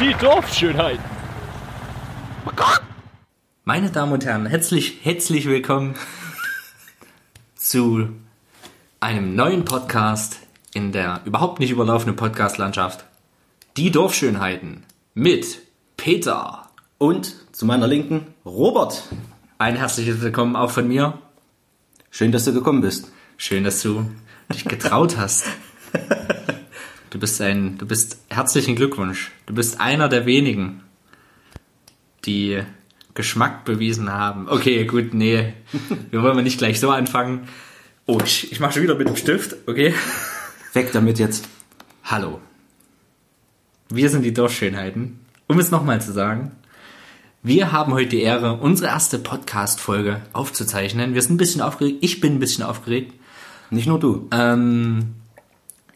Die Dorfschönheiten. Meine Damen und Herren, herzlich, herzlich willkommen zu einem neuen Podcast in der überhaupt nicht überlaufenden Podcast-Landschaft. Die Dorfschönheiten mit Peter. Und zu meiner Linken Robert. Ein herzliches Willkommen auch von mir. Schön, dass du gekommen bist. Schön, dass du dich getraut hast. Du bist ein, du bist herzlichen Glückwunsch. Du bist einer der wenigen, die Geschmack bewiesen haben. Okay, gut, nee, wir wollen nicht gleich so anfangen. Oh, ich, ich mache schon wieder mit dem Stift, okay? Weg damit jetzt. Hallo. Wir sind die Dorfschönheiten. Um es nochmal zu sagen, wir haben heute die Ehre, unsere erste Podcast-Folge aufzuzeichnen. Wir sind ein bisschen aufgeregt. Ich bin ein bisschen aufgeregt. Nicht nur du. Ähm,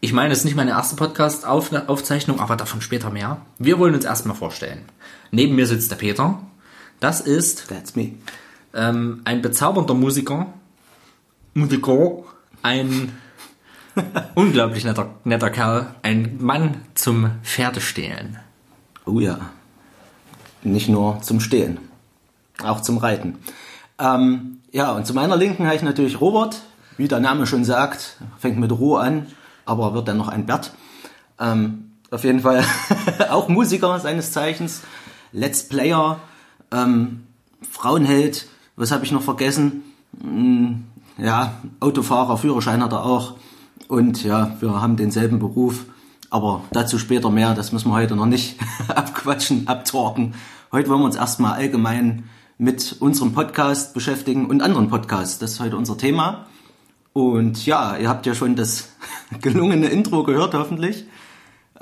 ich meine, es ist nicht meine erste Podcast-Aufzeichnung, aber davon später mehr. Wir wollen uns erstmal vorstellen. Neben mir sitzt der Peter. Das ist ähm, ein bezaubernder Musiker. Musiker. Ein unglaublich netter, netter Kerl. Ein Mann zum Pferdestehlen. Oh ja. Nicht nur zum Stehen. Auch zum Reiten. Ähm, ja, und zu meiner Linken habe ich natürlich Robert. Wie der Name schon sagt, fängt mit Roh an, aber wird dann noch ein Bert. Ähm, auf jeden Fall auch Musiker seines Zeichens. Let's Player. Ähm, Frauenheld. Was habe ich noch vergessen? Hm, ja, Autofahrer, Führerschein hat er auch. Und ja, wir haben denselben Beruf. Aber dazu später mehr, das müssen wir heute noch nicht abquatschen, abtalken. Heute wollen wir uns erstmal allgemein mit unserem Podcast beschäftigen und anderen Podcasts. Das ist heute unser Thema. Und ja, ihr habt ja schon das gelungene Intro gehört, hoffentlich.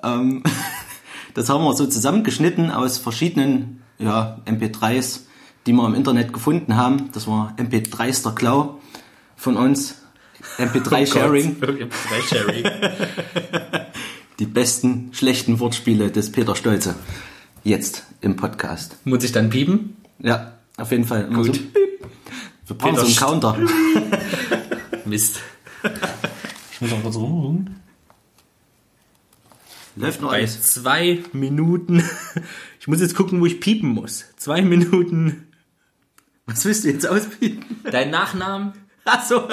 Ähm, das haben wir so zusammengeschnitten aus verschiedenen ja, MP3s, die wir im Internet gefunden haben. Das war MP3 der Klau von uns. MP3-Sharing. MP3-Sharing. die besten schlechten Wortspiele des Peter Stolze. Jetzt im Podcast. Muss ich dann piepen? Ja, auf jeden Fall. Immer Gut. So. Wir brauchen so einen Counter. Mist. Ich muss auch kurz rum. Läuft noch Bei alles. zwei Minuten. Ich muss jetzt gucken, wo ich piepen muss. Zwei Minuten. Was willst du jetzt auspiepen? Dein Nachnamen? Achso,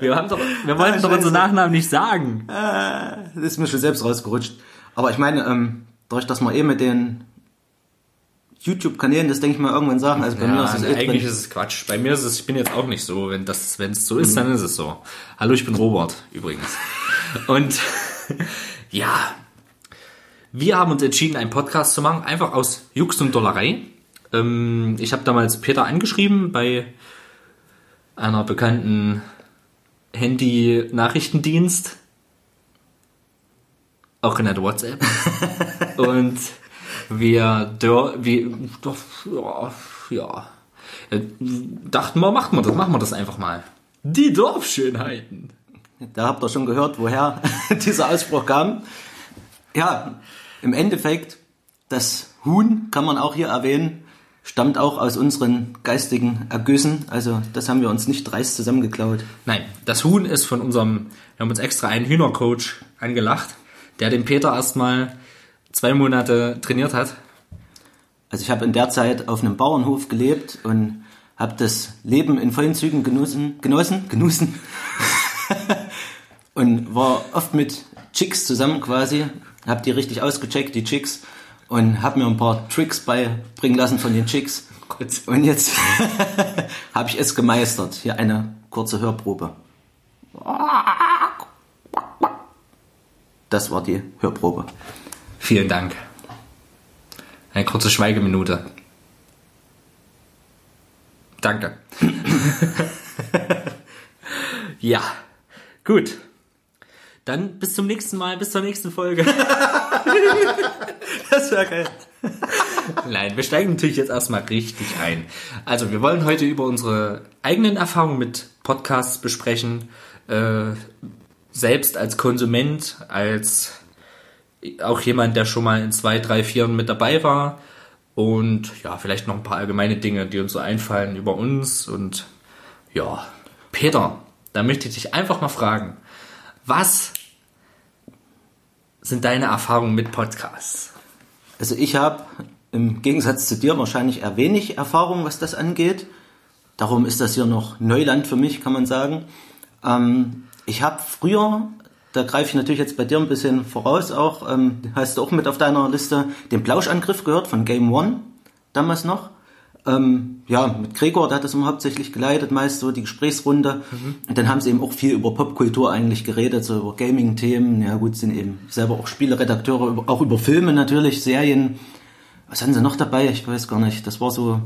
Wir, haben doch, wir wollten Ah, doch unseren Nachnamen nicht sagen. das ist mir schon selbst rausgerutscht. Aber ich meine, ähm, dadurch, dass wir eh mit den YouTube-Kanälen, das denke ich mal irgendwann sagen, also bei mir ist es eh eigentlich drin. ist es Quatsch. Bei mir ist es, ich bin jetzt auch nicht so. Wenn das, wenn es so ist, dann ist es so. Hallo, ich bin Robert, übrigens. Und ja, wir haben uns entschieden, einen Podcast zu machen, einfach aus Jux und Dollerei. Ähm, ich habe damals Peter angeschrieben bei einer bekannten Handy-Nachrichtendienst. Auch in der WhatsApp. Und wir, wir doch, ja, ja. Äh, Dachten wir, machen wir das, machen wir das einfach mal. Die Dorfschönheiten. Da habt ihr schon gehört, woher dieser Ausspruch kam. Ja, im Endeffekt, das Huhn kann man auch hier erwähnen, stammt auch aus unseren geistigen Ergüssen. Also das haben wir uns nicht dreist zusammengeklaut. Nein, das Huhn ist von unserem, wir haben uns extra einen Hühnercoach angelacht, der den Peter erstmal zwei Monate trainiert hat. Also ich habe in der Zeit auf einem Bauernhof gelebt und habe das Leben in vollen Zügen genossen, genossen, genossen und war oft mit Chicks zusammen quasi, habe die richtig ausgecheckt, die Chicks, und habe mir ein paar Tricks beibringen lassen von den Chicks. Und jetzt habe ich es gemeistert. Hier eine kurze Hörprobe. Das war die Hörprobe. Vielen Dank. Eine kurze Schweigeminute. Danke. ja, gut. Dann bis zum nächsten Mal, bis zur nächsten Folge. Das wäre geil. Nein, wir steigen natürlich jetzt erstmal richtig ein. Also, wir wollen heute über unsere eigenen Erfahrungen mit Podcasts besprechen. Äh, selbst als Konsument, als auch jemand, der schon mal in zwei, drei, vier mit dabei war. Und ja, vielleicht noch ein paar allgemeine Dinge, die uns so einfallen über uns. Und ja, Peter, da möchte ich dich einfach mal fragen, was sind deine Erfahrungen mit Podcasts? Also ich habe im Gegensatz zu dir wahrscheinlich eher wenig Erfahrung, was das angeht. Darum ist das hier noch Neuland für mich, kann man sagen. Ähm, ich habe früher, da greife ich natürlich jetzt bei dir ein bisschen voraus auch, ähm, hast du auch mit auf deiner Liste, den Plauschangriff gehört von Game One, damals noch. Ähm, ja, mit Gregor, der hat das immer hauptsächlich geleitet, meist so die Gesprächsrunde. Und dann haben sie eben auch viel über Popkultur eigentlich geredet, so über Gaming-Themen. Ja gut, sind eben selber auch Spieleredakteure, auch über Filme natürlich, Serien. Was haben sie noch dabei? Ich weiß gar nicht. Das war so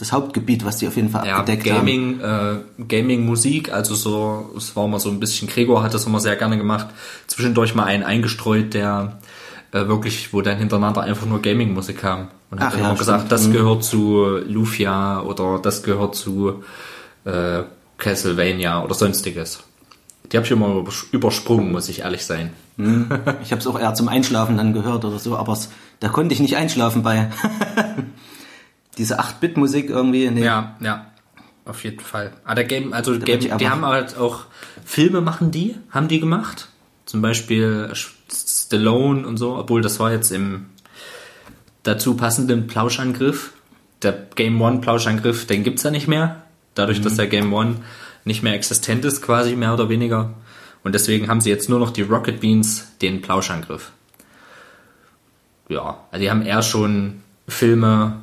das Hauptgebiet, was die auf jeden Fall Ja, abgedeckt haben. Gaming, äh, Gaming Musik, also so, es war immer so ein bisschen, Gregor hat das immer sehr gerne gemacht, zwischendurch mal einen eingestreut, der äh, wirklich, wo dann hintereinander einfach nur Gaming Musik kam. Und hat Ach dann ja, immer gesagt, stimmt. das Mhm. gehört zu Lufia oder das gehört zu äh, Castlevania oder sonstiges. Die habe ich immer übers- übersprungen, muss ich ehrlich sein. Ich habe es auch eher zum Einschlafen dann gehört oder so, aber da konnte ich nicht einschlafen bei. Diese 8-Bit-Musik irgendwie. Nee. Ja, ja. Auf jeden Fall. Ah, der Game, also bin Game, die haben halt auch Filme machen die, haben die gemacht. Zum Beispiel Stallone und so, obwohl das war jetzt im dazu passenden Plauschangriff. Der Game One Plauschangriff, den gibt's ja nicht mehr. Dadurch, dass der Game One nicht mehr existent ist, quasi mehr oder weniger. Und deswegen haben sie jetzt nur noch die Rocket Beans, den Plauschangriff. Ja, also die haben eher schon Filme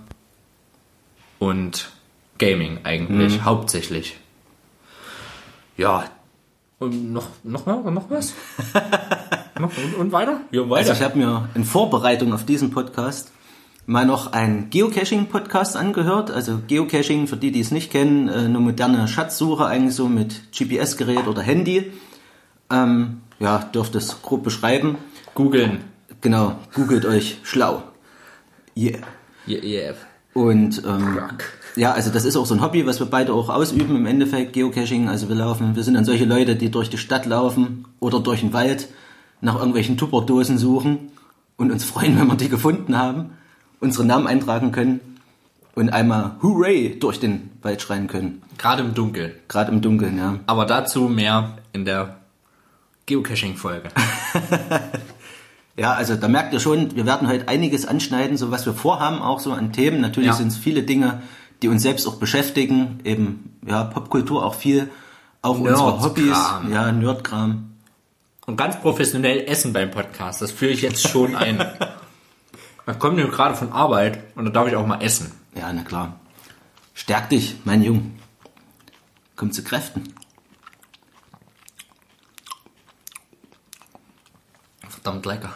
und Gaming eigentlich, hauptsächlich. Ja. Und noch, noch, mal, noch was? und, und weiter? Ja, Also weiter. ich habe mir in Vorbereitung auf diesen Podcast mal noch einen Geocaching-Podcast angehört. Also Geocaching, für die, die es nicht kennen, äh, eine moderne Schatzsuche eigentlich so mit GPS-Gerät oder Handy. Ähm, ja, dürft es grob beschreiben. Googeln. Genau, googelt euch schlau. Yeah. Yeah, yeah. Und ähm, Rock. ja, also das ist auch so ein Hobby, was wir beide auch ausüben im Endeffekt, Geocaching. Also wir laufen, wir sind dann solche Leute, die durch die Stadt laufen oder durch den Wald nach irgendwelchen Tupperdosen suchen und uns freuen, wenn wir die gefunden haben, unsere Namen eintragen können und einmal Hooray durch den Wald schreien können. Gerade im Dunkeln. Gerade im Dunkeln, ja. Aber dazu mehr in der Geocaching-Folge. Ja, also da merkt ihr schon, wir werden heute einiges anschneiden, so was wir vorhaben, auch so an Themen. Natürlich Ja. sind es viele Dinge, die uns selbst auch beschäftigen, eben ja Popkultur auch viel, auch unsere Hobbys, ja Nerdkram. Und ganz professionell essen beim Podcast. Das führe ich jetzt schon ein. Ich komme nämlich gerade von Arbeit und da darf ich auch mal essen. Ja, na klar. Stärk dich, mein Jung. Komm zu Kräften. Verdammt lecker.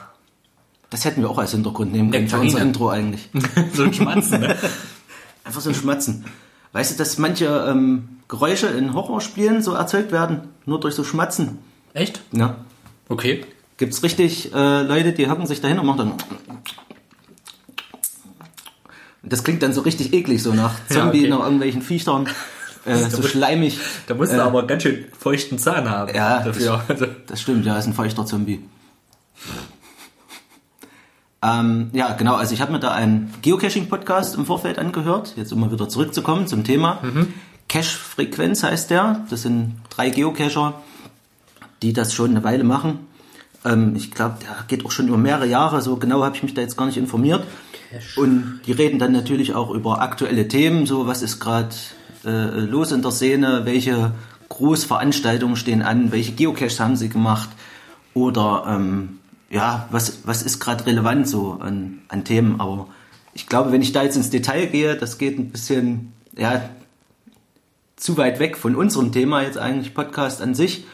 Das hätten wir auch als Hintergrund nehmen können für unser Intro eigentlich. so ein Schmatzen, ne? Einfach so ein Schmatzen. Weißt du, dass manche ähm, Geräusche in Horrorspielen so erzeugt werden? Nur durch so Schmatzen. Echt? Ja. Okay. Gibt's richtig äh, Leute, die hocken sich dahin und machen dann. Das klingt dann so richtig eklig, so nach Ja, Zombie, okay. nach irgendwelchen Viechern. Äh, so schleimig. Da musst du aber ganz schön feuchten Zahn haben. Ja, dafür. Also, Das stimmt, ja, ist ein feuchter Zombie. Ähm, ja, genau, also ich habe mir da einen Geocaching-Podcast im Vorfeld angehört, jetzt um mal wieder zurückzukommen zum Thema. Cache-Frequenz heißt der, das sind drei Geocacher, die das schon eine Weile machen. Ähm, ich glaube, der geht auch schon über mehrere Jahre, so genau habe ich mich da jetzt gar nicht informiert. Und die reden dann natürlich auch über aktuelle Themen, so was ist gerade äh, los in der Szene, welche Großveranstaltungen stehen an, welche Geocaches haben sie gemacht oder ähm, ja, was, was ist gerade relevant so an, an Themen. Aber ich glaube, wenn ich da jetzt ins Detail gehe, das geht ein bisschen ja, zu weit weg von unserem Thema jetzt eigentlich Podcast an sich.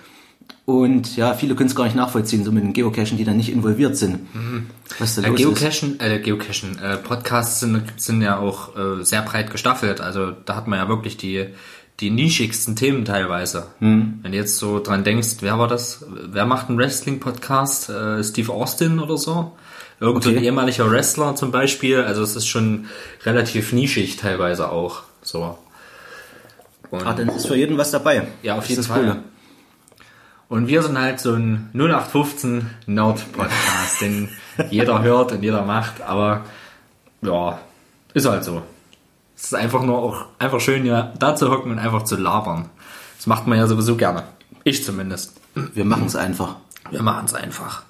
Und ja, viele können es gar nicht nachvollziehen, so mit den Geocachen, die da nicht involviert sind. Was da äh, los. Geocachen, äh, Geocachen, äh, Podcasts sind, sind ja auch äh, sehr breit gestaffelt. Also da hat man ja wirklich die, die nischigsten Themen teilweise. Hm. Wenn du jetzt so dran denkst, wer war das? Wer macht einen Wrestling-Podcast? Äh, Steve Austin oder so? Irgend so ein Okay. ehemaliger Wrestler zum Beispiel. Also es ist schon relativ nischig teilweise auch. So. Und, Ah, dann ist für jeden was dabei. ja, auf jeden Fall. Coole. Und wir sind halt so ein 0815 Nerd-Podcast, den jeder hört und jeder macht, aber ja, ist halt so. Es ist einfach nur auch einfach schön, ja, da zu hocken und einfach zu labern. Das macht man ja sowieso gerne. Ich zumindest. Wir machen es einfach. Wir machen es einfach.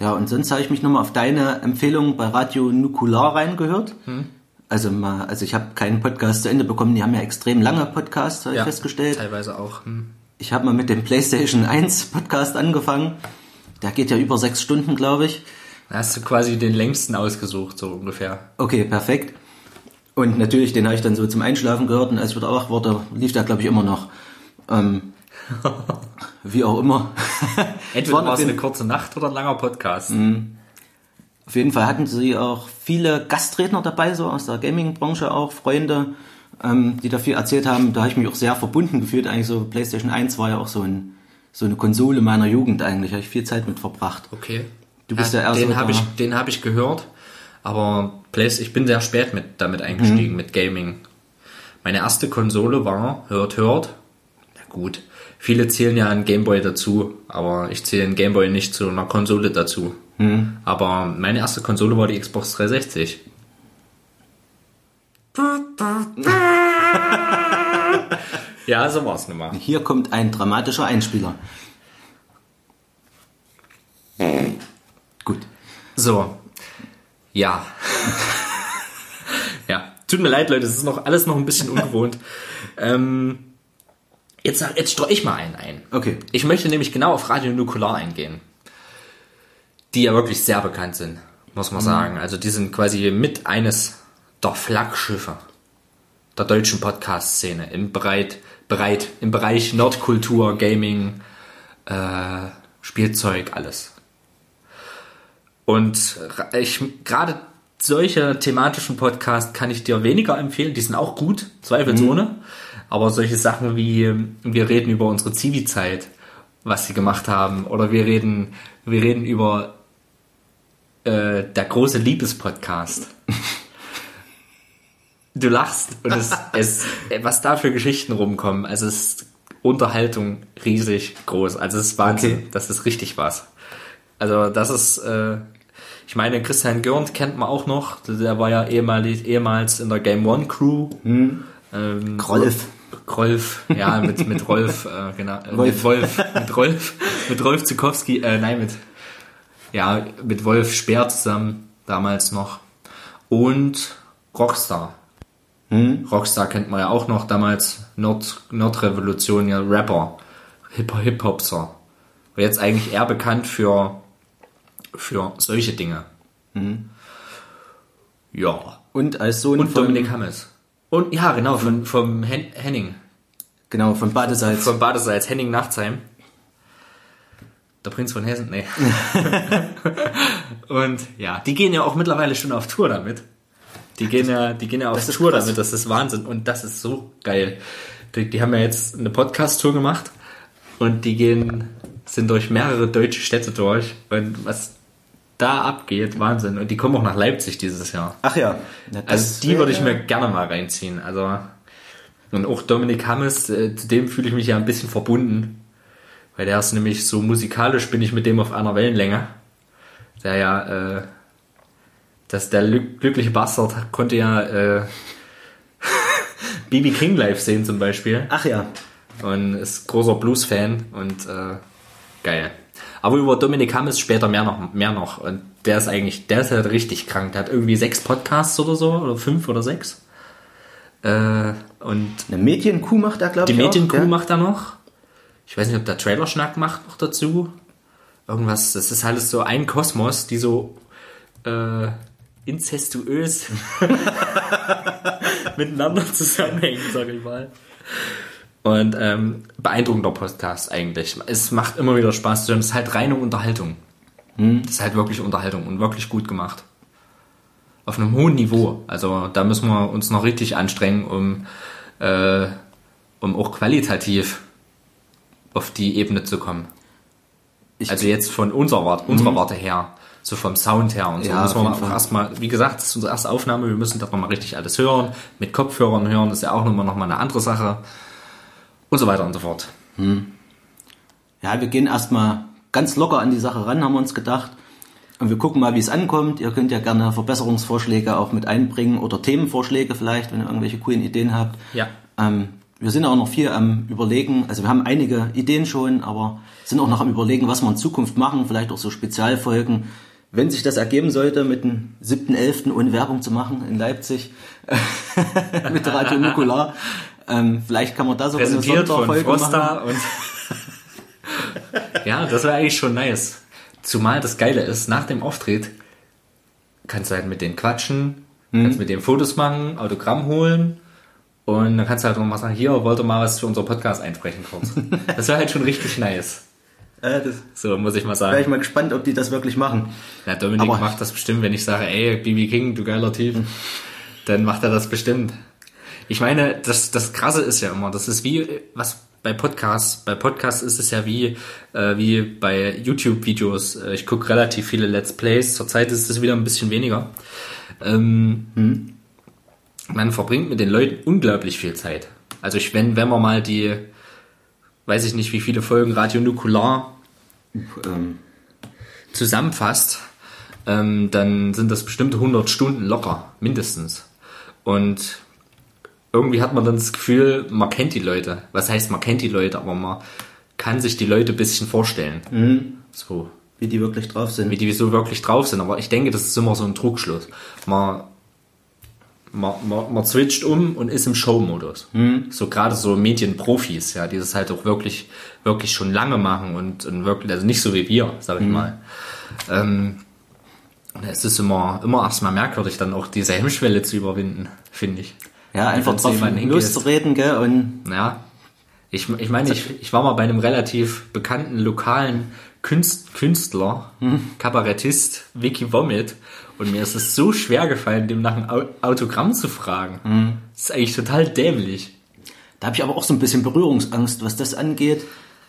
Ja, und sonst habe ich mich nochmal auf deine Empfehlung bei Radio Nukular reingehört. Hm. Also mal, also ich habe keinen Podcast zu Ende bekommen. Die haben ja extrem lange Podcasts, habe ich festgestellt. Teilweise auch. Hm. Ich habe mal mit dem PlayStation 1 Podcast angefangen. Der geht ja über sechs Stunden, glaube ich. Da hast du quasi den längsten ausgesucht, so ungefähr. Okay, perfekt. Und natürlich, den habe ich dann so zum Einschlafen gehört und als ich wieder wach wurde, lief der, glaube ich, immer noch. Ähm, wie auch immer. Entweder war es eine kurze Nacht oder ein langer Podcast. Auf jeden Fall hatten sie auch viele Gastredner dabei, so aus der Gaming-Branche auch, Freunde, ähm, die da viel erzählt haben. Da habe ich mich auch sehr verbunden gefühlt. Eigentlich so PlayStation 1 war ja auch so, ein, so eine Konsole meiner Jugend eigentlich. Habe ich viel Zeit mit verbracht. Okay. Du bist ja eher so den habe der- ich, den habe ich gehört, aber ich bin sehr spät mit damit eingestiegen mit Gaming. Meine erste Konsole war hört hört. Na gut, viele zählen ja einen Gameboy dazu, aber ich zähle einen Gameboy nicht zu einer Konsole dazu. Aber meine erste Konsole war die Xbox 360. ja, so war's nun mal. Hier kommt ein dramatischer Einspieler. Gut. So. Ja. ja. Tut mir leid, Leute, es ist noch alles noch ein bisschen ungewohnt. ähm, jetzt, jetzt streue ich mal einen ein. Okay. Ich möchte nämlich genau auf Radio Nukular eingehen. Die ja wirklich sehr bekannt sind, muss man sagen. Also die sind quasi mit eines der Flaggschiffe der deutschen Podcast-Szene im Bereit, bereit, im Bereich Nerdkultur, Gaming, äh, Spielzeug, alles. Und gerade solche thematischen Podcasts kann ich dir weniger empfehlen. Die sind auch gut, zweifelsohne. Aber solche Sachen wie wir reden über unsere Zivi-Zeit, was sie gemacht haben, oder wir reden wir reden über äh, der große Liebespodcast. Du lachst und es, es was da für Geschichten rumkommen. Also es ist Unterhaltung riesig groß. Also es ist Wahnsinn. Okay. Das ist richtig was. Also das ist, äh, ich meine, Christian Görnd kennt man auch noch. Der war ja ehemalig, ehemals in der Game One Crew. Ähm, Rolf. Rolf, ja, mit, mit Rolf, äh, genau, äh, Wolf. mit Wolf, mit Rolf, mit Rolf Zukowski, äh, nein, mit, ja, mit Wolf Speer zusammen, damals noch. Und Rockstar. Rockstar kennt man ja auch noch, damals Nord, Nordrevolution, ja, Rapper, Hip- Hip-Hopser. Und jetzt eigentlich eher bekannt für, für solche Dinge. Ja. Und als Sohn Und von, Dominik Hammes. Und, ja, genau, von, vom Hen Henning. genau, von Badesalz. Von Badesalz, Henning Nachtsheim. Der Prinz von Hessen, nee. und ja, die gehen ja auch mittlerweile schon auf Tour damit. Die gehen ja, die gehen ja auf Tour krass. damit, das ist Wahnsinn. Und das ist so geil. Die, die haben ja jetzt eine Podcast-Tour gemacht und die gehen, sind durch mehrere deutsche Städte durch. Und was da abgeht, Wahnsinn. Und die kommen auch nach Leipzig dieses Jahr. Ach ja. Na, Also die würde ich mir gerne mal reinziehen. Also und auch Dominik Hammes, äh, zu dem fühle ich mich ja ein bisschen verbunden, weil der ist nämlich so musikalisch bin ich mit dem auf einer Wellenlänge. Der ja, äh, dass der lü- glückliche Bastard konnte ja äh, BB King live sehen zum Beispiel Ach ja. und ist großer Blues-Fan und äh, geil. Aber über Dominik Hammes später mehr noch, mehr noch. Und der ist eigentlich, der ist halt richtig krank. Der hat irgendwie sechs Podcasts oder so, oder fünf oder sechs. Äh, und Eine Medienkuh macht er, glaube die ich. Medienkuh auch, ja? macht er noch. Ich weiß nicht, ob der Trailer-Schnack macht noch dazu. Irgendwas, das ist alles so ein Kosmos, die so äh, inzestuös miteinander zusammenhängen, sag ich mal. Und ähm, beeindruckender Podcast eigentlich. Es macht immer wieder Spaß zu hören. Es ist halt reine Unterhaltung. Das ist halt wirklich Unterhaltung und wirklich gut gemacht. Auf einem hohen Niveau. Also da müssen wir uns noch richtig anstrengen, um äh, um auch qualitativ auf die Ebene zu kommen. Ich- also jetzt von unserer Warte, unserer Warte her, so vom Sound her und so. Ja, müssen wir Fall. erstmal, wie gesagt, das ist unsere erste Aufnahme, wir müssen das nochmal richtig alles hören. Mit Kopfhörern hören ist ja auch nochmal noch mal eine andere Sache. Und so weiter und so fort. Ja, wir gehen erstmal ganz locker an die Sache ran, haben wir uns gedacht. Und wir gucken mal, wie es ankommt. Ihr könnt ja gerne Verbesserungsvorschläge auch mit einbringen oder Themenvorschläge vielleicht, wenn ihr irgendwelche coolen Ideen habt. Ja. Ähm, wir sind auch noch viel am Überlegen. Also wir haben einige Ideen schon, aber sind auch noch am Überlegen, was wir in Zukunft machen. Vielleicht auch so Spezialfolgen. Wenn sich das ergeben sollte, mit dem 7.11. ohne Werbung zu machen in Leipzig mit Radio Nukular. Ähm, vielleicht kann man da sogar eine Präsentiert von Sonderfolge machen. Und ja, das wäre eigentlich schon nice. Zumal das Geile ist, nach dem Auftritt kannst du halt mit denen quatschen, Mhm. kannst mit denen Fotos machen, Autogramm holen und dann kannst du halt noch mal sagen, hier, wollte mal was für unser Podcast einsprechen kurz. Das wäre halt schon richtig nice. Äh, So, muss ich mal wäre ich sagen. mal gespannt, ob die das wirklich machen. Ja, Dominik Aber- macht das bestimmt, wenn ich sage, ey, BB King, du geiler Typ, dann macht er das bestimmt. Ich meine, das, das Krasse ist ja immer, das ist wie, was bei Podcasts, bei Podcasts ist es ja wie, äh, wie bei YouTube-Videos. Äh, Ich gucke relativ viele Let's Plays, zurzeit ist es wieder ein bisschen weniger. Ähm, Man verbringt mit den Leuten unglaublich viel Zeit. Also ich, wenn, wenn man mal die, weiß ich nicht, wie viele Folgen Radio Nukular Ähm, zusammenfasst, ähm, dann sind das bestimmt 100 Stunden locker, mindestens. Und irgendwie hat man dann das Gefühl, man kennt die Leute. Was heißt, man kennt die Leute, aber man kann sich die Leute ein bisschen vorstellen. So, wie die wirklich drauf sind. wie die so wirklich drauf sind. Aber ich denke, das ist immer so ein Trugschluss. Man, man, man, man switcht um und ist im Show-Modus. So gerade so Medienprofis, ja, die das halt auch wirklich, wirklich schon lange machen und, und wirklich, also nicht so wie wir, sag ich mal. Ähm, und es ist immer, immer erstmal merkwürdig, dann auch diese Hemmschwelle zu überwinden, finde ich. ja, einfach drauf loszureden, gell, und Ja. Ich, ich meine, ich, ich war mal bei einem relativ bekannten lokalen Künst, Künstler, Kabarettist, Vicky Vomit, und mir ist es so schwer gefallen, dem nach einem Au- Autogramm zu fragen. Das ist eigentlich total dämlich. da habe ich aber auch so ein bisschen Berührungsangst, was das angeht.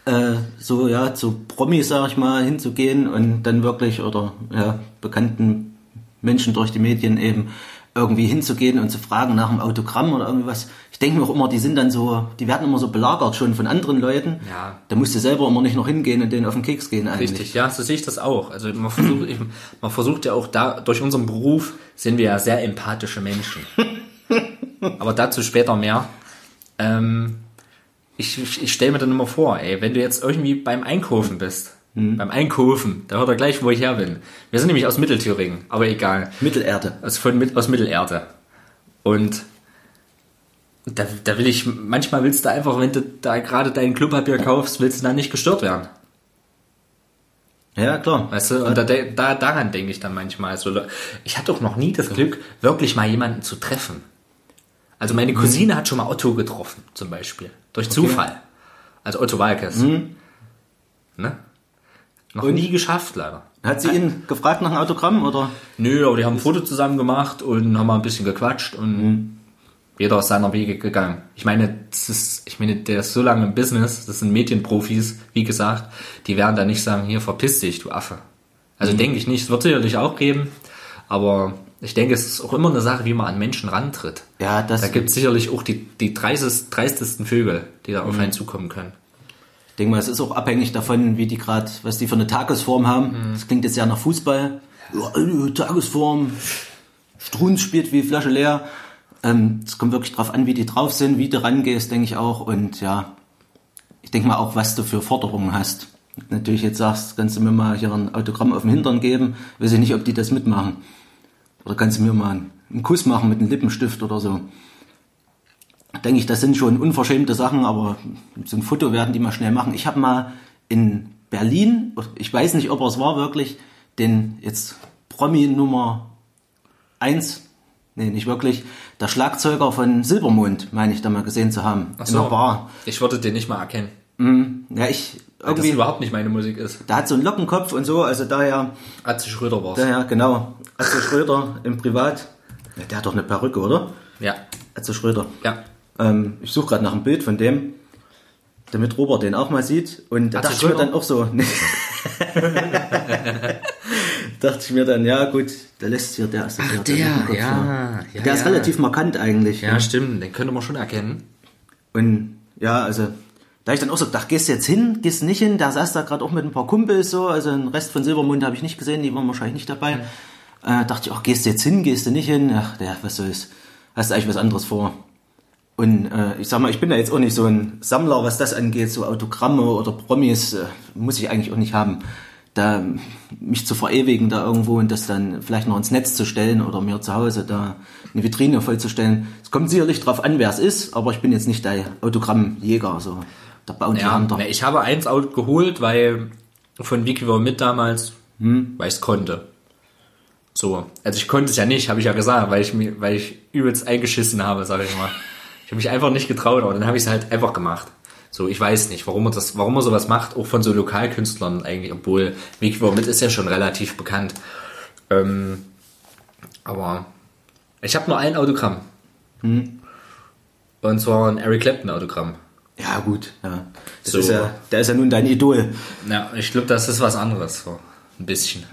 Äh, so, ja, zu Promis, sag ich mal, hinzugehen und dann wirklich, oder, ja, bekannten Menschen durch die Medien eben irgendwie hinzugehen und zu fragen nach einem Autogramm oder irgendwas. Ich denke mir auch immer, die sind dann so, die werden immer so belagert schon von anderen Leuten. Ja. Da musst du selber immer nicht noch hingehen und denen auf den Keks gehen eigentlich. Richtig, ja, so sehe ich das auch. Also man versucht, ich, man versucht ja auch da, durch unseren Beruf sind wir ja sehr empathische Menschen. Aber dazu später mehr. Ähm, ich ich, ich stelle mir dann immer vor, ey, wenn du jetzt irgendwie beim Einkaufen bist, beim Einkaufen, da hört er gleich, wo ich her bin. Wir sind nämlich aus Mittelthüringen, aber egal. Mittelerde. Aus, von, aus Mittelerde. Und da, da will ich, manchmal willst du einfach, wenn du da gerade dein Klopapier kaufst, willst du da nicht gestört werden. Ja, klar. Weißt du, und da, da, daran denke ich dann manchmal. So, ich hatte auch noch nie das Glück, wirklich mal jemanden zu treffen. Also meine Cousine hat schon mal Otto getroffen, zum Beispiel. Durch Zufall. Also Otto Walkes. Ne? Noch nie geschafft, leider. Hat sie ihn gefragt nach einem Autogramm oder? Nö, aber die haben ein Foto zusammen gemacht und haben mal ein bisschen gequatscht und jeder ist seiner Wege gegangen. Ich meine, das ist, ich meine, der ist so lange im Business, das sind Medienprofis, wie gesagt, die werden da nicht sagen, hier verpiss dich, du Affe. Also denke ich nicht, es wird sicherlich auch geben, aber ich denke, es ist auch immer eine Sache, wie man an Menschen rantritt. Ja, das Da gibt es sicherlich auch die, die dreistest, dreistesten Vögel, die da auf einen zukommen können. Denke mal, es ist auch abhängig davon, wie die gerade, was die für eine Tagesform haben. Das klingt jetzt ja nach Fußball. Ja, Tagesform. Strunz spielt wie Flasche leer. Ähm, Es kommt wirklich drauf an, wie die drauf sind, wie du rangehst, denke ich auch. Und ja, ich denke mal auch, was du für Forderungen hast. Natürlich jetzt sagst, kannst du mir mal hier ein Autogramm auf den Hintern geben. Weiß ich nicht, ob die das mitmachen. Oder kannst du mir mal einen Kuss machen mit einem Lippenstift oder so. Denke ich, das sind schon unverschämte Sachen, aber so ein Foto werden die mal schnell machen. Ich habe mal in Berlin, ich weiß nicht, ob er es war wirklich, den jetzt Promi Nummer eins, nee, nicht wirklich, der Schlagzeuger von Silbermond, meine ich da mal gesehen zu haben. Ach in einer Bar. Ich würde den nicht mal erkennen, Ja, ich weil das irgendwie, überhaupt nicht meine Musik ist. der hat so einen Lockenkopf und so, also daher, Atze Schröder war's. daher, genau. Atze Schröder im Privat. Ja, der hat doch eine Perücke, oder? Ja, Atze Schröder. ja. Ähm, ich suche gerade nach einem Bild von dem, damit Robert den auch mal sieht. Und da dachte ich mir dann auch so, nee. dachte ich mir dann, ja gut, der lässt hier, der ist das hier, der, Lippenkopf, ja, ja, Der ist ja. relativ markant eigentlich. Ja, stimmt, den könnte man schon erkennen. Und ja, also da ich dann auch so gedacht, gehst du jetzt hin, gehst du nicht hin? Der saß da gerade auch mit ein paar Kumpels so, also den Rest von Silbermond habe ich nicht gesehen, die waren wahrscheinlich nicht dabei. Äh, dachte ich auch, gehst du jetzt hin, gehst du nicht hin? Ach, der, was soll's. Hast du eigentlich was anderes vor? Und äh, ich sag mal, ich bin da jetzt auch nicht so ein Sammler, was das angeht, so Autogramme oder Promis, äh, muss ich eigentlich auch nicht haben. Da mich zu verewigen da irgendwo und das dann vielleicht noch ins Netz zu stellen oder mir zu Hause da eine Vitrine vollzustellen. Es kommt sicherlich drauf an, wer es ist, aber ich bin jetzt nicht der Autogrammjäger, so der Bounty Ja, Hunter. ich habe eins out geholt, weil von Vicky war mit damals, weil ich es konnte. So, also ich konnte es ja nicht, habe ich ja gesagt, weil ich mir, weil ich übelst eingeschissen habe, sage ich mal. Ich habe mich einfach nicht getraut, aber dann habe ich es halt einfach gemacht. So, ich weiß nicht, warum man das, warum man sowas macht, auch von so Lokalkünstlern eigentlich, obwohl war mit ist ja schon relativ bekannt. Ähm, aber ich habe nur ein Autogramm. Und zwar ein Eric Clapton Autogramm. Ja, gut, ja. Das So. ist ja, der ist ja nun dein Idol. Ja, ich glaube, das ist was anderes. So. Ein bisschen.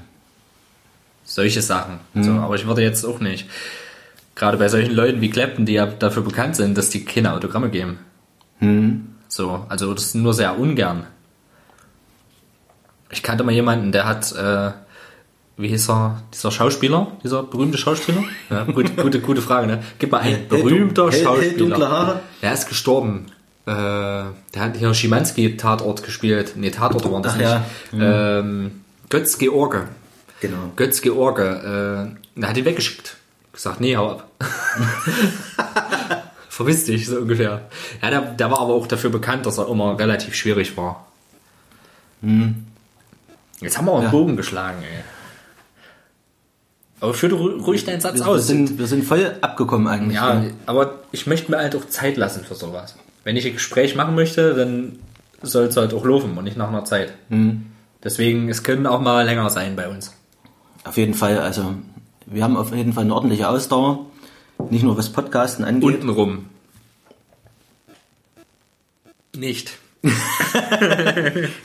Solche Sachen. So, aber ich würde jetzt auch nicht. Gerade bei solchen Leuten wie Clapton, die ja dafür bekannt sind, dass die keine Autogramme geben. So, also das nur sehr ungern. Ich kannte mal jemanden, der hat, äh, wie hieß er, dieser Schauspieler, dieser berühmte Schauspieler? Ja, gut, gute, gute Frage, ne? Gib mal ein, berühmter hell- hell Schauspieler. dunkle Haare? Der ist gestorben. Äh, der hat hier Schimanski Tatort gespielt. Nee, Tatort waren das Ach nicht. ja. Ähm, Götz George. Genau. Götz George. Äh, der hat ihn weggeschickt. Gesagt, nee, hau ab. Verwiss dich, so ungefähr. Ja, der, der war aber auch dafür bekannt, dass er immer relativ schwierig war. Jetzt haben wir auch einen Ja. Bogen geschlagen, ey. Aber führ du ru- ruhig deinen Satz Wir, wir, aus. sind, wir sind voll abgekommen eigentlich. Ja, aber ich möchte mir halt auch Zeit lassen für sowas. Wenn ich ein Gespräch machen möchte, dann soll es halt auch laufen und nicht nach einer Zeit. Deswegen, es können auch mal länger sein bei uns. Auf jeden Fall, also wir haben auf jeden Fall eine ordentliche Ausdauer. Nicht nur was Podcasten angeht. Untenrum. Nicht.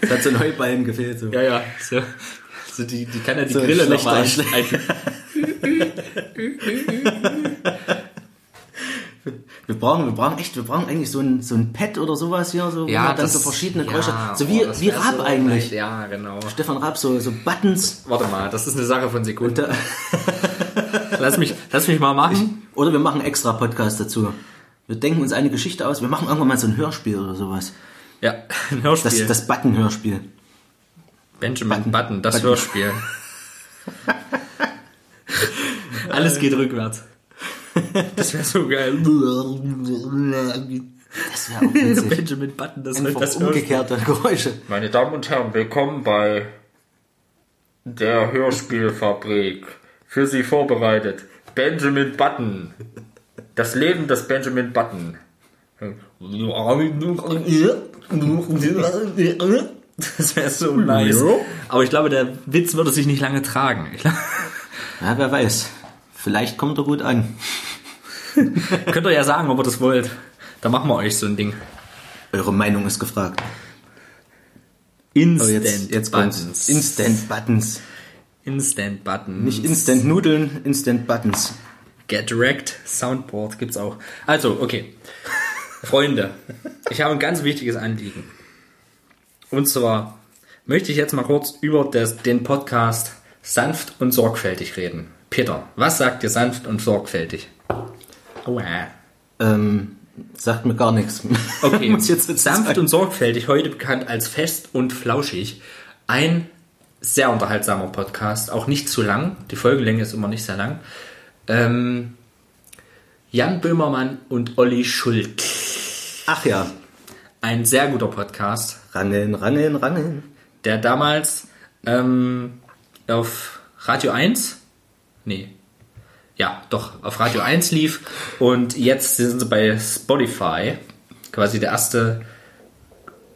Es hat so ein Heuballen gefehlt. So. Ja, ja. So, so die, die kann ja die So, Grille noch mal Einschlag. ein, Wir brauchen, wir brauchen echt, wir brauchen eigentlich so ein, so ein Pad oder sowas hier, so, wo Ja, man dann das, so verschiedene ja, Geräusche, so boah, wie, das wie Raab so eigentlich. Ja, genau. Stefan Raab, so, so Buttons. Warte mal, das ist eine Sache von Sekunden. Lass mich, lass mich mal machen. oder wir machen extra Podcast dazu. Wir denken uns eine Geschichte aus. Wir machen irgendwann mal so ein Hörspiel oder sowas. Ja, ein Hörspiel. Das, das Button-Hörspiel. Benjamin Button, das Button. Hörspiel. Alles geht rückwärts. Das wäre so geil. Das wäre auch witzig. Benjamin Button, das, Einfach das Hörspiel. umgekehrte Geräusche. Meine Damen und Herren, willkommen bei der Hörspielfabrik. Für Sie vorbereitet. Benjamin Button. Das Leben des Benjamin Button. Das wäre so nice. Aber ich glaube, der Witz würde sich nicht lange tragen. Ja, wer weiß. Vielleicht kommt er gut an. könnt ihr ja sagen, ob ihr das wollt. Da machen wir euch so ein Ding. Eure Meinung ist gefragt. Instant Oh, jetzt, jetzt kommt's. Instant Buttons. Instant Button. Nicht Instant Nudeln, Instant Buttons. Get Wrecked Soundboard gibt's auch. Also, okay. Freunde, ich habe ein ganz wichtiges Anliegen. Und zwar möchte ich jetzt mal kurz über das, den Podcast sanft und sorgfältig reden. Peter, was sagt ihr sanft und sorgfältig? Aua. Ähm, sagt mir gar nichts. Okay, sanft und sorgfältig, heute bekannt als fest und flauschig. Ein sehr unterhaltsamer Podcast, auch nicht zu lang. Die Folgenlänge ist immer nicht sehr lang. Ähm, Jan Böhmermann und Olli Schult. Ach ja. Ein sehr guter Podcast, Rangeln, rangeln, rangeln. der damals ähm, auf Radio 1, nee, ja, doch, auf Radio 1 lief und jetzt sind sie bei Spotify, quasi der erste,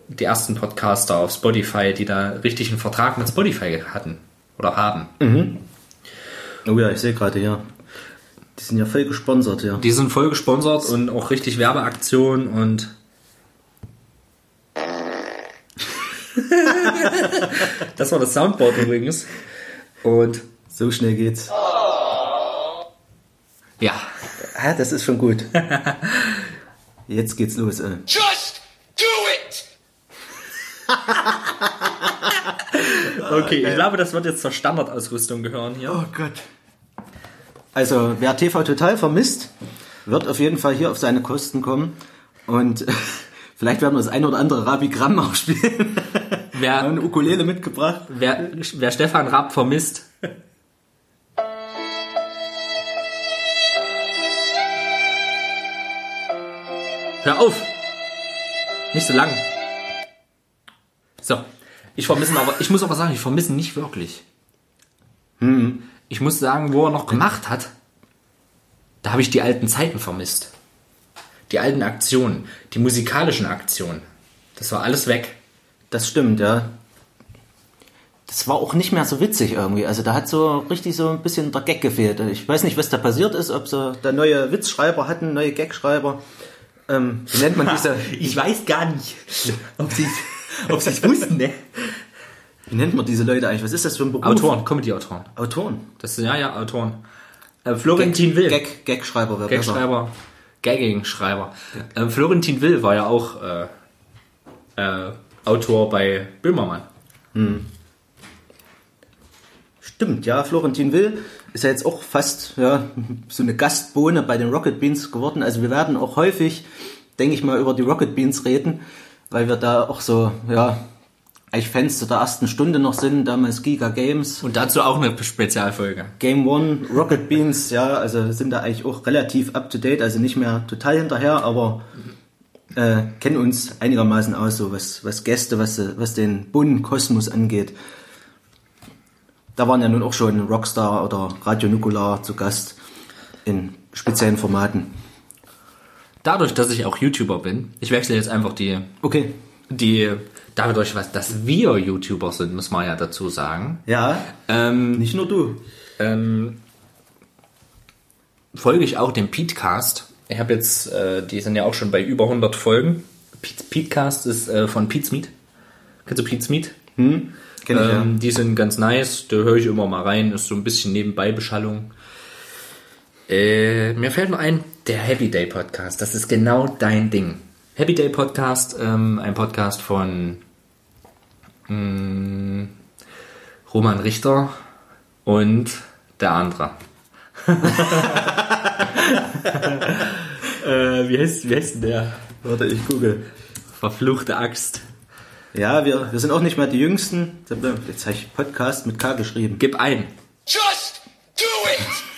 die ersten Podcaster auf Spotify, die da richtig einen Vertrag mit Spotify hatten oder haben. Oh ja, ich sehe gerade hier. Die sind ja voll gesponsert, ja. Die sind voll gesponsert und auch richtig Werbeaktion und. das war das Soundboard übrigens. Und So schnell geht's. ja, Ja, das ist schon gut. Jetzt geht's los. Äh. Okay, ich glaube, das wird jetzt zur Standardausrüstung gehören hier. Oh Gott. Also, wer TV Total vermisst, wird auf jeden Fall hier auf seine Kosten kommen. Und vielleicht werden wir das ein oder andere Rabigramm auch spielen. Wer, eine Ukulele mitgebracht. wer, wer Stefan Raab vermisst. Hör auf! Nicht so lang. So. Ich vermisse aber, ich muss aber sagen, ich vermisse nicht wirklich. Ich muss sagen, wo er noch gemacht hat, da habe ich die alten Zeiten vermisst. Die alten Aktionen, die musikalischen Aktionen. Das war alles weg. Das stimmt, ja. Das war auch nicht mehr so witzig irgendwie. Also da hat so richtig so ein bisschen der Gag gefehlt. Ich weiß nicht, was da passiert ist, ob sie da neue Witzschreiber hatten, neue Gagschreiber. Ähm, wie nennt man diese, Ich weiß gar nicht, ob sie ob sie es wussten, ne? wie nennt man diese Leute eigentlich? Was ist das für ein Beruf? Autoren, Comedy-Autoren. Autoren. Das sind ja, ja, Autoren. Äh, Florentin Will. Gag, Gagschreiber wäre besser. Gagschreiber. Gagging-Schreiber. Ähm, Florentin Will war ja auch äh, äh, Autor bei Böhmermann. Stimmt, ja, Florentin Will ist ja jetzt auch fast ja, so eine Gastbohne bei den Rocket Beans geworden. Also wir werden auch häufig, denke ich mal, über die Rocket Beans reden, weil wir da auch so, ja, eigentlich Fans zu der ersten Stunde noch sind, damals Giga Games, Und dazu auch eine Spezialfolge. Game One, Rocket Beans, ja, also sind da eigentlich auch relativ up to date, also nicht mehr total hinterher, aber äh, kennen uns einigermaßen aus, so was, was Gäste, was, was den bunten Kosmos angeht. Da waren ja nun auch schon Rockstar oder Radio Nukular zu Gast in speziellen Formaten. Dadurch, dass ich auch YouTuber bin, ich wechsle jetzt einfach die, Okay. die, dadurch, dass wir YouTuber sind, muss man ja dazu sagen. Ja, Ähm, nicht nur du. ähm, folge ich auch dem Petecast. Ich habe jetzt, äh, die sind ja auch schon bei über 100 Folgen. Pete, Petecast ist äh, von Pete's Meat. Kennst du Pete's Meat? Kenn ich Ähm, die sind ganz nice, da höre ich immer mal rein, ist so ein bisschen nebenbei Beschallung. Äh, mir fällt nur ein, der Happy Day Podcast, das ist genau dein Ding. Happy Day Podcast, ähm, ein Podcast von mh, Roman Richter und der andere. äh, wie, heißt, wie heißt denn der? Warte, ich google. Verfluchte Axt. Ja, wir, wir sind auch nicht mehr die Jüngsten. Jetzt habe ich Podcast mit K geschrieben. Gib ein. Just do it!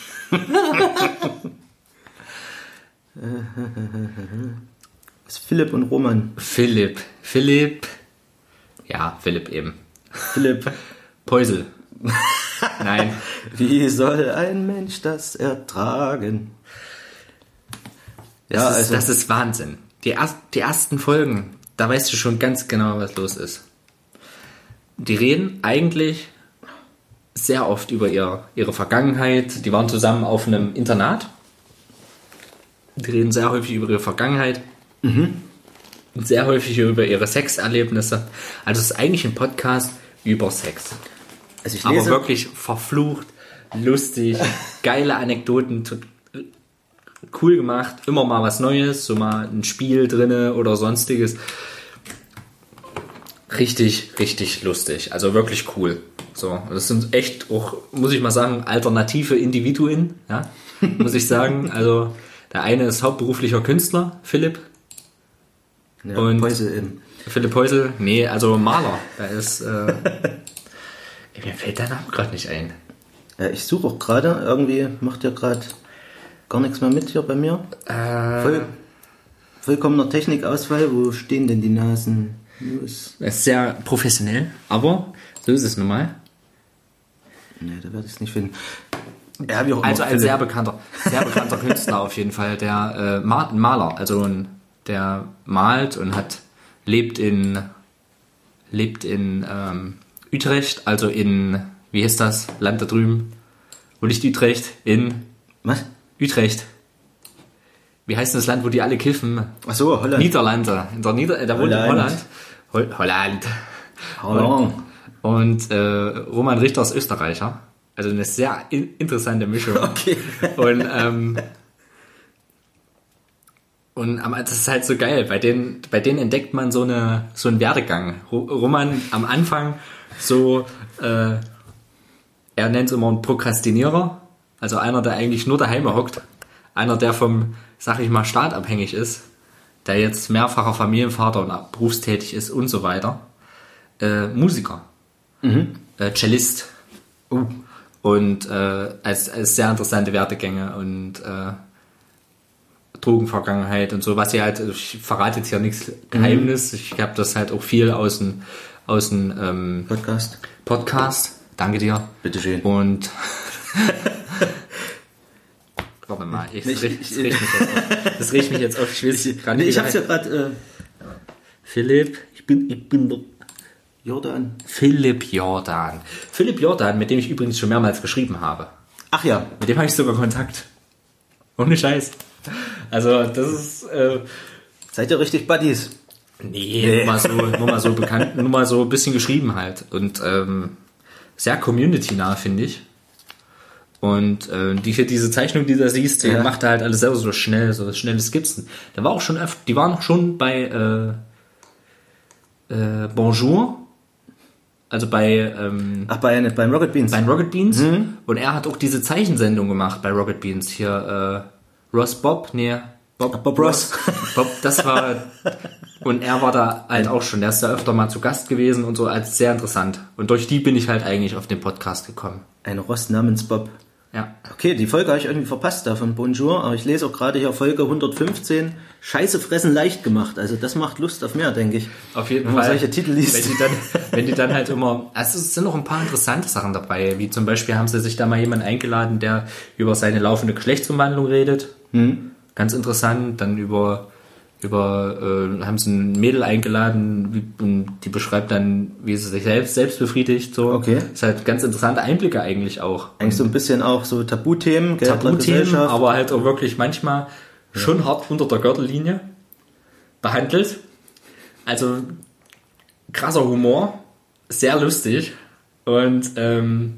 Das ist Philipp und Roman. Philipp. Philipp. Ja, Philipp eben. Philipp, Peusel. Nein. wie soll ein Mensch das ertragen? Das, Ja, ist, also- das ist Wahnsinn. Die, die ersten Folgen, da weißt du schon ganz genau, was los ist. Die reden eigentlich sehr oft über ihr, ihre Vergangenheit. Die waren zusammen auf einem Internat. Die reden sehr häufig über ihre Vergangenheit. Und sehr häufig über ihre Sexerlebnisse. Also es ist eigentlich ein Podcast über Sex. Also ich Aber lese, wirklich verflucht, lustig, geile Anekdoten, cool gemacht, immer mal was Neues, so mal ein Spiel drinne oder sonstiges. Richtig, richtig lustig. Also wirklich cool. So, das sind echt auch, muss ich mal sagen, alternative Individuen, ja, muss ich sagen. Also der eine ist hauptberuflicher Künstler, Philipp. ja, und- Päuse eben. Philipp Häusel, nee, also Maler. Der ist, äh, ey, mir fällt der Name gerade nicht ein. Ja, ich suche auch gerade, irgendwie macht ja gerade gar nichts mehr mit hier bei mir. Äh, Voll, vollkommener Technikausfall, wo stehen denn die Nasen? News. Er ist sehr professionell, aber so ist es nun mal. Nee, da werde ich es nicht finden. Ja, wie auch. Also ein sehr bekannter, sehr bekannter Künstler auf jeden Fall, der äh, Maler, also ein, der malt und hat lebt in lebt in ähm, Utrecht, also in wie heißt das Land da drüben, wo nicht Utrecht in Was? Utrecht. Wie heißt denn das Land, wo die alle kiffen? Ach so, Holland. Niederlande. In der Nieder da wohnt in Holland. Holland. Hol Holland. Holland. Und äh, Roman Richter ist Österreicher. Also eine sehr in interessante Mischung. Okay. Und, ähm, und am- das ist halt so geil. Bei denen, bei denen entdeckt man so, eine, so einen Werdegang. Ro- Roman am Anfang so, äh, er nennt es immer einen Prokrastinierer. Also einer, der eigentlich nur daheim hockt. Einer, der vom, sag ich mal, Staat abhängig ist. Der jetzt mehrfacher Familienvater und berufstätig ist und so weiter. Äh, Musiker. Äh, Cellist. Und äh, als, als sehr interessante Wertegänge und äh, Drogenvergangenheit und so, was ihr halt, ich verrate jetzt hier nichts Geheimnis, ich habe das halt auch viel aus dem aus dem ähm, Podcast. Podcast. Danke dir. Bitteschön. Und Warte mal, ich, Ich- das riecht ich- das riecht mich jetzt auf. Das riecht mich jetzt auf. Ich, weiß grad Nee, nicht, ich hab's ja gerade. Äh, Philipp, ich bin, ich bin der Jordan. Philipp Jordan. Philipp Jordan, mit dem ich übrigens schon mehrmals geschrieben habe. Ach ja. Mit dem habe ich sogar Kontakt. Ohne Scheiß. Also, das ist, äh, Seid ihr richtig Buddies? nee, Nur, mal so, nur mal so bekannt, nur mal so ein bisschen geschrieben halt. Und, ähm, sehr community-nah, finde ich. Und äh, die, diese Zeichnung, die du da siehst, die Ja. macht er halt alles selber so schnell, so schnelle Skizzen. Der war auch schon öfter, die waren auch schon bei äh, äh, Bonjour, also bei ähm, Ach, bei, beim Rocket Beans. bei Rocket Beans. Mhm. Und er hat auch diese Zeichensendung gemacht bei Rocket Beans. Hier äh, Ross Bob, nee, Bob, Bob Ross. Bob, das war und er war da halt auch schon. Der ist da öfter mal zu Gast gewesen und so als sehr interessant. Und durch die bin ich halt eigentlich auf den Podcast gekommen. Ein Ross namens Bob. Ja. Okay, die Folge habe ich irgendwie verpasst da von Bonjour, aber ich lese auch gerade hier Folge 115. Scheiße fressen leicht gemacht. Also das macht Lust auf mehr, denke ich. Auf jeden Wenn man Fall. solche Titel liest. Wenn die dann, wenn die dann halt immer, also es sind noch ein paar interessante Sachen dabei, wie zum Beispiel haben sie sich da mal jemanden eingeladen, der über seine laufende Geschlechtsumwandlung redet. Hm. Ganz interessant. Dann über, über, äh, haben sie ein Mädel eingeladen, wie, und die beschreibt dann, wie sie sich selbst, selbst befriedigt, so. Okay. Ist halt ganz interessante Einblicke eigentlich auch. Eigentlich so ein bisschen auch so Tabuthemen, gell, Tabuthemen, aber halt auch wirklich manchmal schon hart unter der Gürtellinie behandelt. Also krasser Humor, sehr lustig und ähm,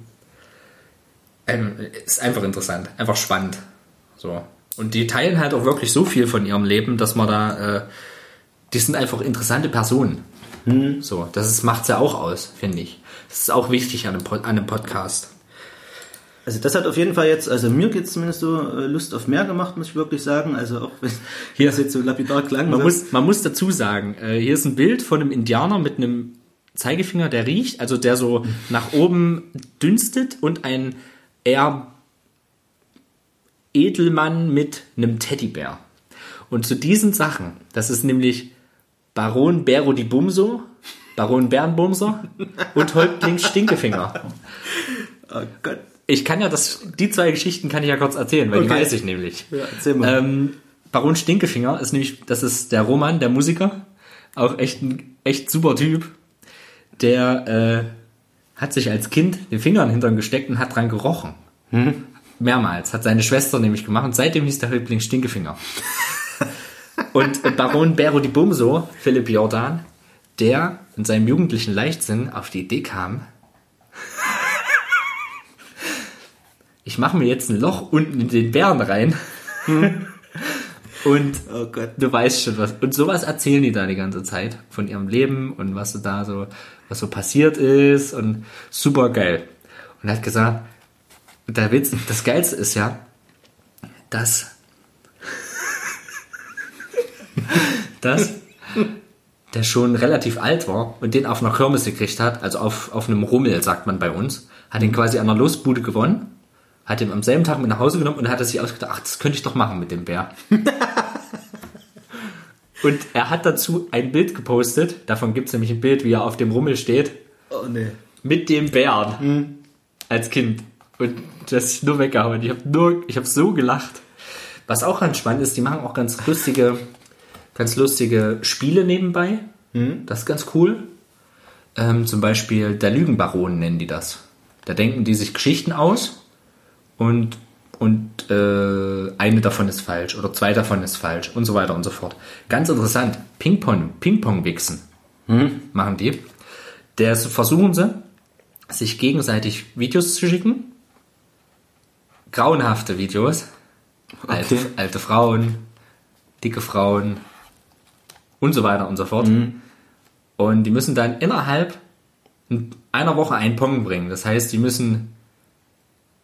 ist einfach interessant, einfach spannend. So. Und die teilen halt auch wirklich so viel von ihrem Leben, dass man da, äh, die sind einfach interessante Personen. So, das macht ja auch aus, finde ich. Das ist auch wichtig an einem, Pod- an einem Podcast. Also das hat auf jeden Fall jetzt, also mir geht's zumindest so äh, Lust auf mehr gemacht, muss ich wirklich sagen. Also auch wenn hier das jetzt so lapidar klang. Man so. muss, man muss dazu sagen, äh, hier ist ein Bild von einem Indianer mit einem Zeigefinger, der riecht, also der so nach oben dünstet und ein eher Edelmann mit einem Teddybär. Und zu diesen Sachen, das ist nämlich Baron Bero di Bumso, Baron Bernbumser und Häuptling Stinkefinger. oh Gott. Ich kann ja das, die zwei Geschichten kann ich ja kurz erzählen, weil die Okay. weiß ich nämlich. Ja, erzähl mal. Ähm, Baron Stinkefinger ist nämlich, das ist der Roman, der Musiker, auch echt ein echt super Typ. Der äh, hat sich als Kind den Finger in den Hintern gesteckt und hat dran gerochen. Mehrmals. Hat seine Schwester nämlich gemacht und seitdem hieß der Häuptling Stinkefinger. und Baron Bero di Bumso, Philipp Jordan, der in seinem jugendlichen Leichtsinn auf die Idee kam, ich mache mir jetzt ein Loch unten in den Bären rein. und Oh Gott. du weißt schon was. Und sowas erzählen die da die ganze Zeit von ihrem Leben und was so da so, was so passiert ist und super geil. Und er hat gesagt, der Witz, das Geilste ist ja, dass, dass der schon relativ alt war und den auf einer Kirmes gekriegt hat, also auf, auf einem Rummel, sagt man bei uns, hat ihn quasi an einer Losbude gewonnen, hat ihn am selben Tag mit nach Hause genommen und hat sich ausgedacht, ach, das könnte ich doch machen mit dem Bär. und er hat dazu ein Bild gepostet, davon gibt es nämlich ein Bild, wie er auf dem Rummel steht, Oh nee. mit dem Bären als Kind. Und das ist nur weggehauen. Ich habe nur, ich habe so gelacht. Was auch ganz spannend ist, die machen auch ganz lustige, ganz lustige Spiele nebenbei. Das ist ganz cool. Ähm, zum Beispiel der Lügenbaron nennen die das. Da denken die sich Geschichten aus und und äh, eine davon ist falsch oder zwei davon ist falsch und so weiter und so fort. Ganz interessant. Ping-Pong, Ping-Pong-Wichsen machen die. Das versuchen sie, sich gegenseitig Videos zu schicken. Grauenhafte Videos. Alte, Okay. alte Frauen, dicke Frauen und so weiter und so fort. Und die müssen dann innerhalb einer Woche einen Pong bringen. Das heißt, die müssen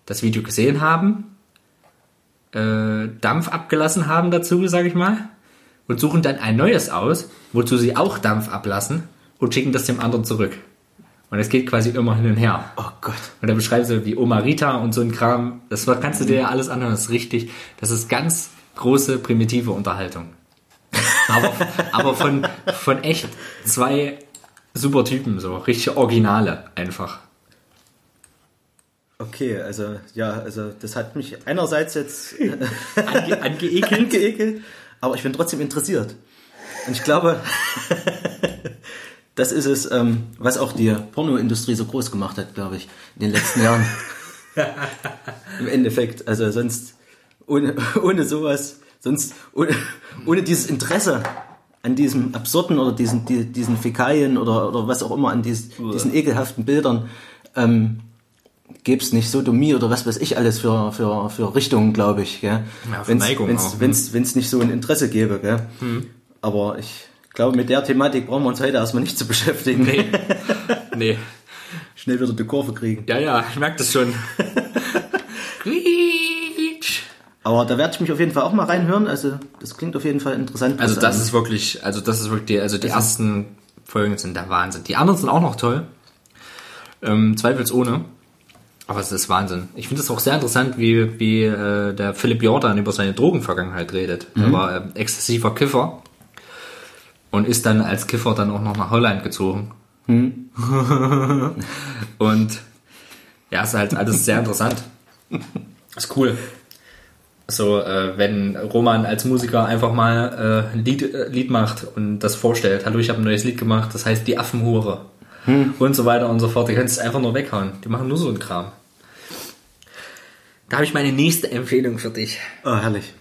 das Video gesehen haben, äh, Dampf abgelassen haben dazu, sage ich mal, und suchen dann ein neues aus, wozu sie auch Dampf ablassen und schicken das dem anderen zurück. Und es geht quasi immer hin und her. Oh Gott. Und da beschreiben sie wie Oma Rita und so ein Kram. Das kannst du dir ja alles anhören, das ist richtig. Das ist ganz große, primitive Unterhaltung. Aber, aber von, von echt zwei super Typen, so richtig Originale einfach. Okay, also ja, also das hat mich einerseits jetzt Ange, angeekelt. angeekelt, aber ich bin trotzdem interessiert. Und ich glaube, das ist es, ähm, was auch die Pornoindustrie so groß gemacht hat, glaube ich, in den letzten Jahren. Im Endeffekt, also sonst ohne, ohne sowas, sonst ohne, ohne dieses Interesse an diesem absurden oder diesen, die, diesen Fäkalien oder, oder was auch immer, an dies, diesen ekelhaften Bildern, ähm, gäbe es nicht Sodomie oder was weiß ich alles für, für, für Richtungen, glaube ich. Gell? Ja, hm. wenn's, wenn's nicht so ein Interesse gäbe. Gell? Aber ich glaube, mit der Thematik brauchen wir uns heute erstmal nicht zu beschäftigen. Nee. Nee. Schnell wieder die Kurve kriegen. Ja, ja, ich merke das schon. Aber da werde ich mich auf jeden Fall auch mal reinhören. Also das klingt auf jeden Fall interessant. Also das ähm, ist wirklich, also das ist wirklich, die, also die ersten Folgen sind der Wahnsinn. Die anderen sind auch noch toll. Ähm, zweifelsohne. Aber es ist Wahnsinn. Ich finde es auch sehr interessant, wie, wie äh, der Philipp Jordan über seine Drogenvergangenheit redet. Er war ähm, exzessiver Kiffer und ist dann als Kiffer dann auch noch nach Holland gezogen. und ja, ist halt alles sehr interessant. Ist cool. So, äh, wenn Roman als Musiker einfach mal äh, ein Lied, äh, Lied macht und das vorstellt, hallo, ich habe ein neues Lied gemacht, das heißt die Affenhure und so weiter und so fort, die kannst du einfach nur weghauen. Die machen nur so einen Kram. Da habe ich meine nächste Empfehlung für dich. Oh, herrlich.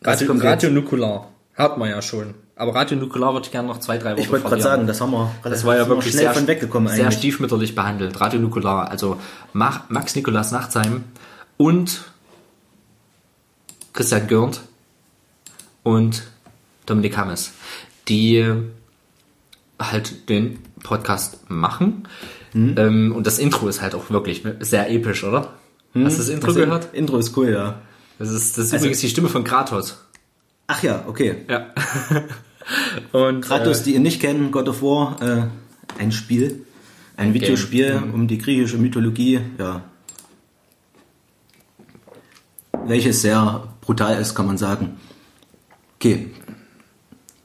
Radio, Radio Nukular. Hat man ja schon. Aber Radio Nukular würde ich gerne noch zwei, drei Wochen Ich wollte gerade sagen, das haben wir das war ja wirklich schnell sehr, von weggekommen sehr eigentlich. stiefmütterlich behandelt. Radio Nukular, also Max Nikolas Nachtsheim und Christian Görnd und Dominik Hammes, die halt den Podcast machen. Hm. Ähm, und das Intro ist halt auch wirklich sehr episch, oder? Hast du das Intro Das gehört? Intro ist cool, ja. Das ist, das ist Also- übrigens die Stimme von Kratos. Ach ja, okay. Ja. und Kratos, äh, die ihr nicht kennen, God of War, äh, ein Spiel, ein Videospiel Mhm. um die griechische Mythologie, ja. Welches sehr brutal ist, kann man sagen. Okay.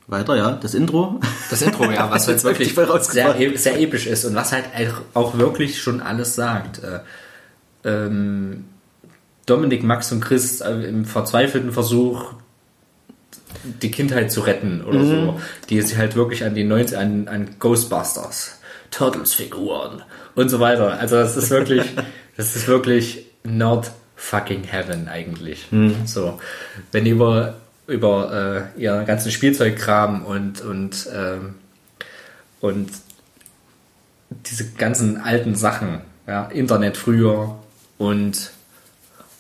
Weiter, ja, das Intro. Das Intro, ja, was jetzt wirklich Voll rausgebracht. sehr, sehr episch ist und was halt auch wirklich schon alles sagt. Äh, Ähm, Dominik, Max und Chris äh, im verzweifelten Versuch, die Kindheit zu retten oder so, die sich halt wirklich an die 90 an, an Ghostbusters, Turtles-Figuren und so weiter. Also das ist wirklich, das ist wirklich not fucking heaven eigentlich. So, wenn die über über äh, ihren ganzen Spielzeugkram und und ähm, und diese ganzen alten Sachen, ja, Internet früher und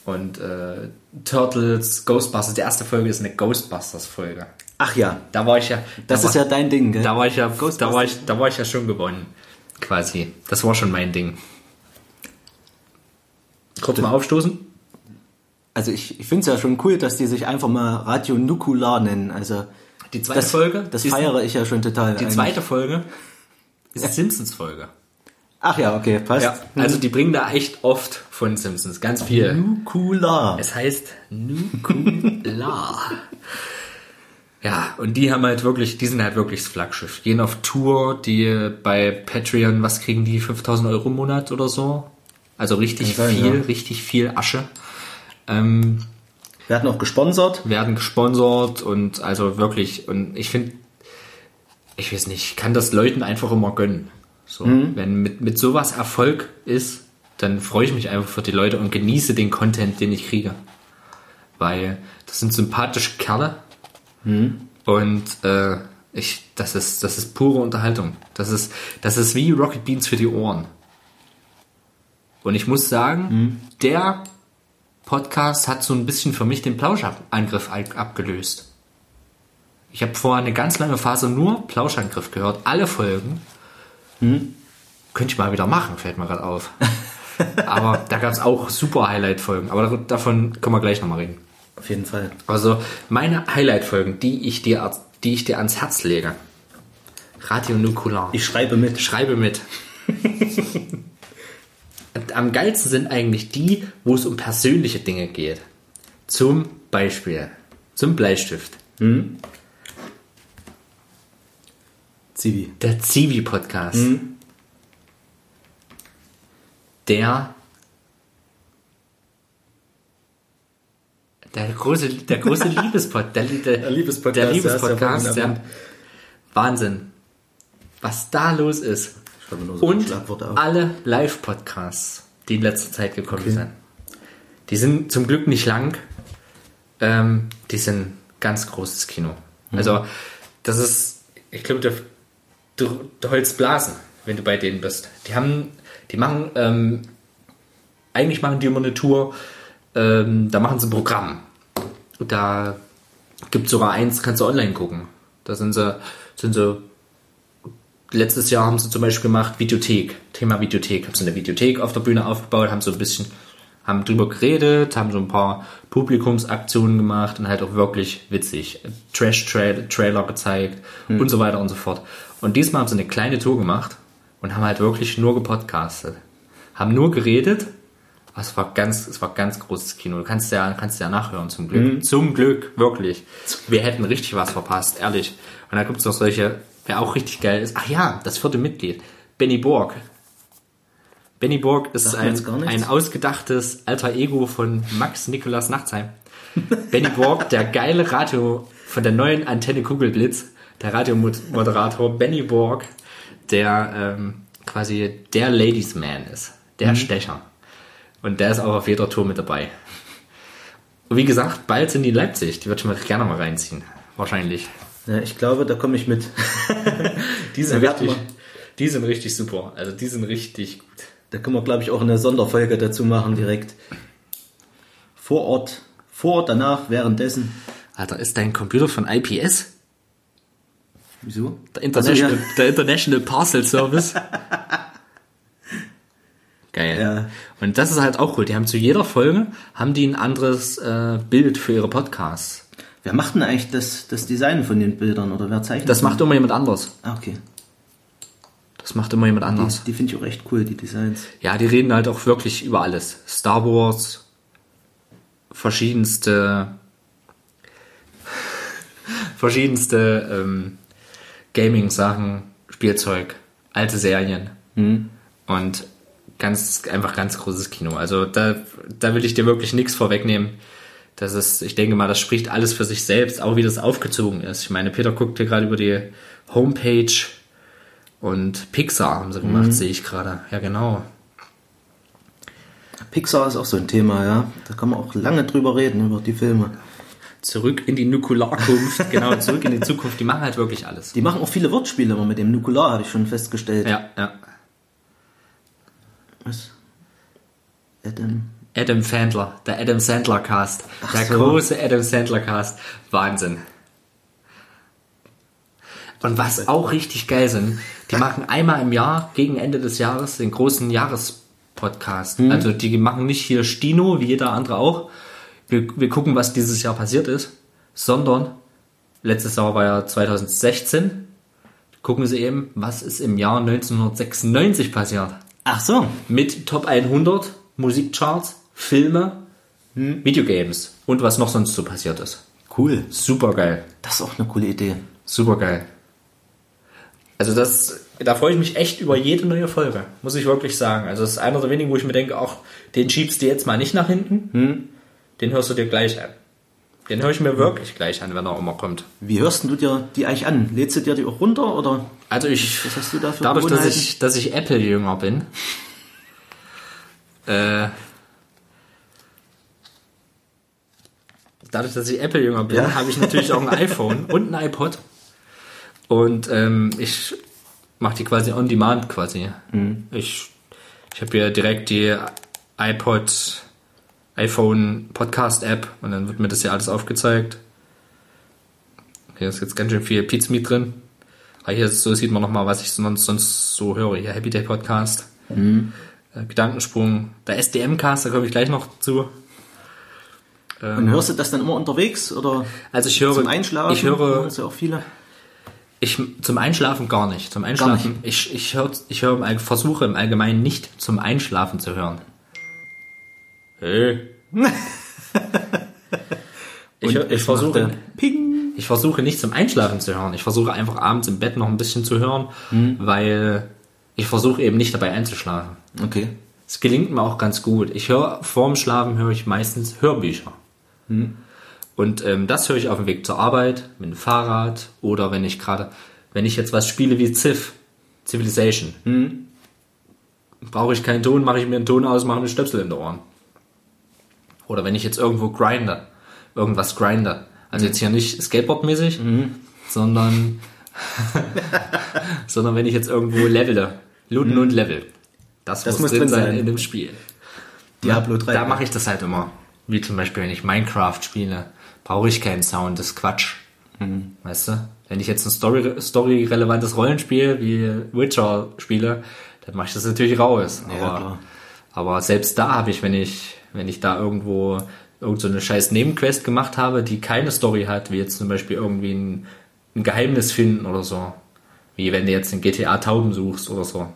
und äh, Turtles, Ghostbusters, die erste Folge ist eine Ghostbusters-Folge. Ach ja, Da war ich ja. das da ist war, ja dein Ding, gell? Da war ich ja. Da war ich, da war ich ja schon gewonnen. Quasi. Das war schon mein Ding. Kurz mal aufstoßen. Also ich, ich finde es ja schon cool, dass die sich einfach mal Radio Nukular nennen. Also Die zweite das, Folge. das feiere ich ja schon total. Die eigentlich. zweite Folge ist Simpsons-Folge. Ach ja, okay, passt. Ja, also die bringen da echt oft von Simpsons. Ganz viel. Nukular. Es heißt Nukular. ja, und die haben halt wirklich, die sind halt wirklich das Flaggschiff. Gehen auf Tour, die bei Patreon, was kriegen die? 5000 Euro im Monat oder so? Also richtig sein, viel, ja. richtig viel Asche. Ähm, werden auch gesponsert. werden gesponsert und also wirklich, und ich finde, ich weiß nicht, ich kann das Leuten einfach immer gönnen. So, wenn mit, mit sowas Erfolg ist, dann freue ich mich einfach für die Leute und genieße den Content, den ich kriege. Weil das sind sympathische Kerle und äh, ich, das ist, das ist pure Unterhaltung. Das ist, das ist wie Rocket Beans für die Ohren. Und ich muss sagen, der Podcast hat so ein bisschen für mich den Plauschangriff ab- abgelöst. Ich habe vorher eine ganz lange Phase nur Plauschangriff gehört, alle Folgen. Könnte ich mal wieder machen, fällt mir gerade auf. Aber da gab es auch super Highlight-Folgen. Aber davon können wir gleich nochmal reden. Auf jeden Fall. Also meine Highlight-Folgen, die ich dir, die ich dir ans Herz lege. Radio Nukular. Ich schreibe mit. schreibe mit. Am geilsten sind eigentlich die, wo es um persönliche Dinge geht. Zum Beispiel zum Bleistift. Zivi. Der Zivi-Podcast. Der der große, der große Liebespod, der, der, Der Liebespodcast, der ja, ja Liebespodcast, der, erwähnt. Wahnsinn, was da los ist. so Und alle Live-Podcasts, die in letzter Zeit gekommen sind. Die sind zum Glück nicht lang. Ähm, die sind ganz großes Kino. Mhm. Also, das ist, ich glaube, du, du, du heulst Blasen, wenn du bei denen bist. Die haben, die machen, ähm, eigentlich machen die immer eine Tour, ähm, da machen sie ein Programm. Da gibt sogar eins, kannst du online gucken. Da sind sie, sind sie letztes Jahr haben sie zum Beispiel gemacht Videothek, Thema Videothek, haben sie eine Videothek auf der Bühne aufgebaut, haben so ein bisschen, haben drüber geredet, haben so ein paar Publikumsaktionen gemacht und halt auch wirklich witzig. Trash-Trailer gezeigt und so weiter und so fort. Und diesmal haben sie eine kleine Tour gemacht und haben halt wirklich nur gepodcastet. Haben nur geredet, aber es war ganz, es war ganz großes Kino. Du kannst ja, kannst ja nachhören, zum Glück. Zum Glück, wirklich. Wir hätten richtig was verpasst, ehrlich. Und da gibt es noch solche, wer auch richtig geil ist. Ach ja, das vierte Mitglied. Benny Borg. Benny Borg ist ein, ein ausgedachtes alter Ego von Max Nikolas Nachtsheim. Benny Borg, der geile Radio von der neuen Antenne Kugelblitz, der Radiomoderator Benny Borg, der ähm, quasi der Ladies Man ist, der Stecher. Und der ist auch auf jeder Tour mit dabei. Und wie gesagt, bald sind die in Leipzig. Die würde ich mir gerne mal reinziehen. Wahrscheinlich. Ja, ich glaube, da komme ich mit. Die sind, Ja, richtig, die sind richtig super. Also die sind richtig gut. Da können wir, glaube ich, auch eine Sonderfolge dazu machen, direkt. Vor Ort, vor Ort, danach, währenddessen. Alter, ist dein Computer von IPS? Wieso? Der International, Also, der International Parcel Service. Geil. Ja. Und das ist halt auch cool. Die haben zu jeder Folge haben die ein anderes äh, Bild für ihre Podcasts. Wer macht denn eigentlich das, das Design von den Bildern oder wer zeichnet? Das macht immer jemand anders. Ah, okay. Das macht immer jemand Die, anders. die finde ich auch echt cool, die Designs. Ja, die reden halt auch wirklich über alles. Star Wars, verschiedenste, verschiedenste ähm, Gaming-Sachen, Spielzeug, alte Serien und ganz einfach ganz großes Kino. Also da, da will ich dir wirklich nichts vorwegnehmen. Das ist, ich denke mal, das spricht alles für sich selbst, auch wie das aufgezogen ist. Ich meine, Peter guckt hier gerade über die Homepage und Pixar haben sie gemacht, sehe ich gerade. Ja, genau. Pixar ist auch so ein Thema, ja. Da kann man auch lange drüber reden, über die Filme. Zurück in die Nukularkunft, genau, zurück in die Zukunft. Die machen halt wirklich alles. Die machen auch viele Wortspiele immer mit dem Nukular, habe ich schon festgestellt. Ja, ja. Was? Adam. Adam Sandler, der Adam Sandler Cast. Ach der so. große Adam Sandler Cast. Wahnsinn. Und was auch richtig geil sind, die machen einmal im Jahr, gegen Ende des Jahres, den großen Jahrespodcast. Also die machen nicht hier Stino, wie jeder andere auch. Wir, wir gucken, was dieses Jahr passiert ist, sondern letztes Jahr war ja 2016. Gucken sie eben, was ist im Jahr 1996 passiert Ach so. mit Top 100 Musikcharts, Filme, Videogames und was noch sonst so passiert ist. Cool. Super geil. Das ist auch eine coole Idee. Super geil. Also das, da freue ich mich echt über jede neue Folge, muss ich wirklich sagen. Also das ist einer der wenigen, wo ich mir denke, auch den schiebst du jetzt mal nicht nach hinten, den hörst du dir gleich an. Den höre ich mir wirklich gleich an, wenn er immer kommt. Wie hörst du dir die eigentlich an? Lädst du dir die auch runter oder Also ich, was hast du da dadurch, dass ich, dass ich Apple-Jünger bin, Äh, dadurch, dass ich Apple-Jünger bin, Ja. habe ich natürlich auch ein iPhone und ein iPod. Und ähm, ich mache die quasi on demand quasi. Ich, ich habe hier direkt die iPod, iPhone Podcast App und dann wird mir das ja alles aufgezeigt. Hier ist jetzt ganz schön viel Pizmeat drin. Aber hier ist, so sieht man nochmal, was ich sonst, sonst so höre. Hier Happy Day Podcast, äh, Gedankensprung, der SDM-Cast, da komme ich gleich noch zu. Und hörst du das dann immer unterwegs oder Also ich höre, zum Einschlafen? ich höre, ja auch viele. Ich zum Einschlafen gar nicht. Zum Einschlafen, ich ich höre ich höre im All- versuche im Allgemeinen nicht zum Einschlafen zu hören. Hey. ich, ich versuche Ping. ich versuche nicht zum Einschlafen zu hören. Ich versuche einfach abends im Bett noch ein bisschen zu hören, weil ich versuche eben nicht dabei einzuschlafen. Okay. Es gelingt mir auch ganz gut. Ich höre vorm Schlafen höre ich meistens Hörbücher. Und ähm, das höre ich auf dem Weg zur Arbeit, mit dem Fahrrad oder wenn ich gerade, wenn ich jetzt was spiele wie Civ, Civilization, brauche ich keinen Ton, mache ich mir einen Ton aus, mache mir Stöpsel in den Ohren. Oder wenn ich jetzt irgendwo grinde, irgendwas grinde. Also jetzt hier nicht Skateboard-mäßig, sondern, sondern wenn ich jetzt irgendwo levele, looten und level. Das, Das muss, muss drin sein, sein. in dem Spiel. Diablo 3. Da mache ich das halt immer. Wie zum Beispiel, wenn ich Minecraft spiele, brauche ich keinen Sound, das ist Quatsch. Weißt du? Wenn ich jetzt ein Story- story-relevantes Rollenspiel wie Witcher spiele, dann mache ich das natürlich raus. Ja, aber, aber selbst da habe ich, wenn ich, wenn ich da irgendwo irgend so eine scheiß Nebenquest gemacht habe, die keine Story hat, wie jetzt zum Beispiel irgendwie ein, ein Geheimnis finden oder so. Wie wenn du jetzt in GTA Tauben suchst oder so.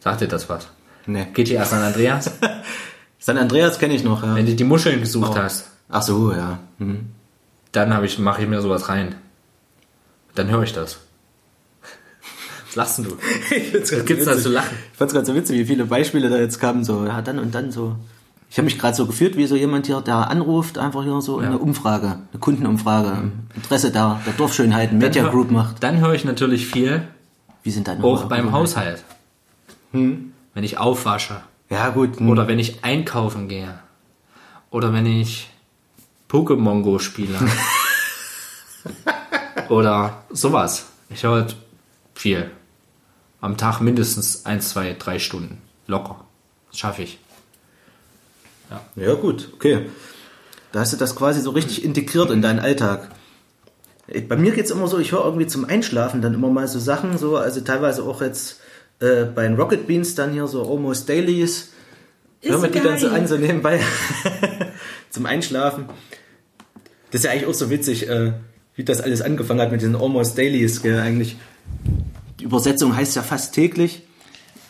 Sagt dir das was? Nee. GTA San Andreas? San Andreas kenne ich noch, ja. wenn du die Muscheln gesucht Oh. hast, Ach so, ja. Hm. dann habe ich, mache ich mir sowas rein. Dann höre ich das. Was lachst denn du? Was gibt's da zu lachen? Ich fand's gerade so witzig, wie viele Beispiele da jetzt kamen, so, ja, dann und dann so. Ich habe mich gerade so gefühlt, wie so jemand hier, der anruft, einfach hier so eine Umfrage, eine Kundenumfrage, im Interesse der, der Dorfschönheiten, Media Group macht. Dann höre ich natürlich viel, Wie sind deine auch beim Abgewohnheiten? Haushalt. Wenn ich aufwasche. Ja, gut. hm. Oder wenn ich einkaufen gehe. Oder wenn ich Pokémon Go spiele. Oder sowas. Ich höre halt viel. Am Tag mindestens 1, 2, 3 Stunden. Locker. Das schaffe ich. Ja, gut, okay. Da hast du das quasi so richtig integriert in deinen Alltag. Bei mir geht's immer so, ich höre irgendwie zum Einschlafen dann immer mal so Sachen, so, also teilweise auch jetzt äh, bei den Rocket Beans dann hier so Almost Dailies. Hören wir die dann so an, so nebenbei zum Einschlafen. Das ist ja eigentlich auch so witzig, äh, wie das alles angefangen hat mit diesen Almost Dailies, gell, eigentlich. Die Übersetzung heißt ja fast täglich.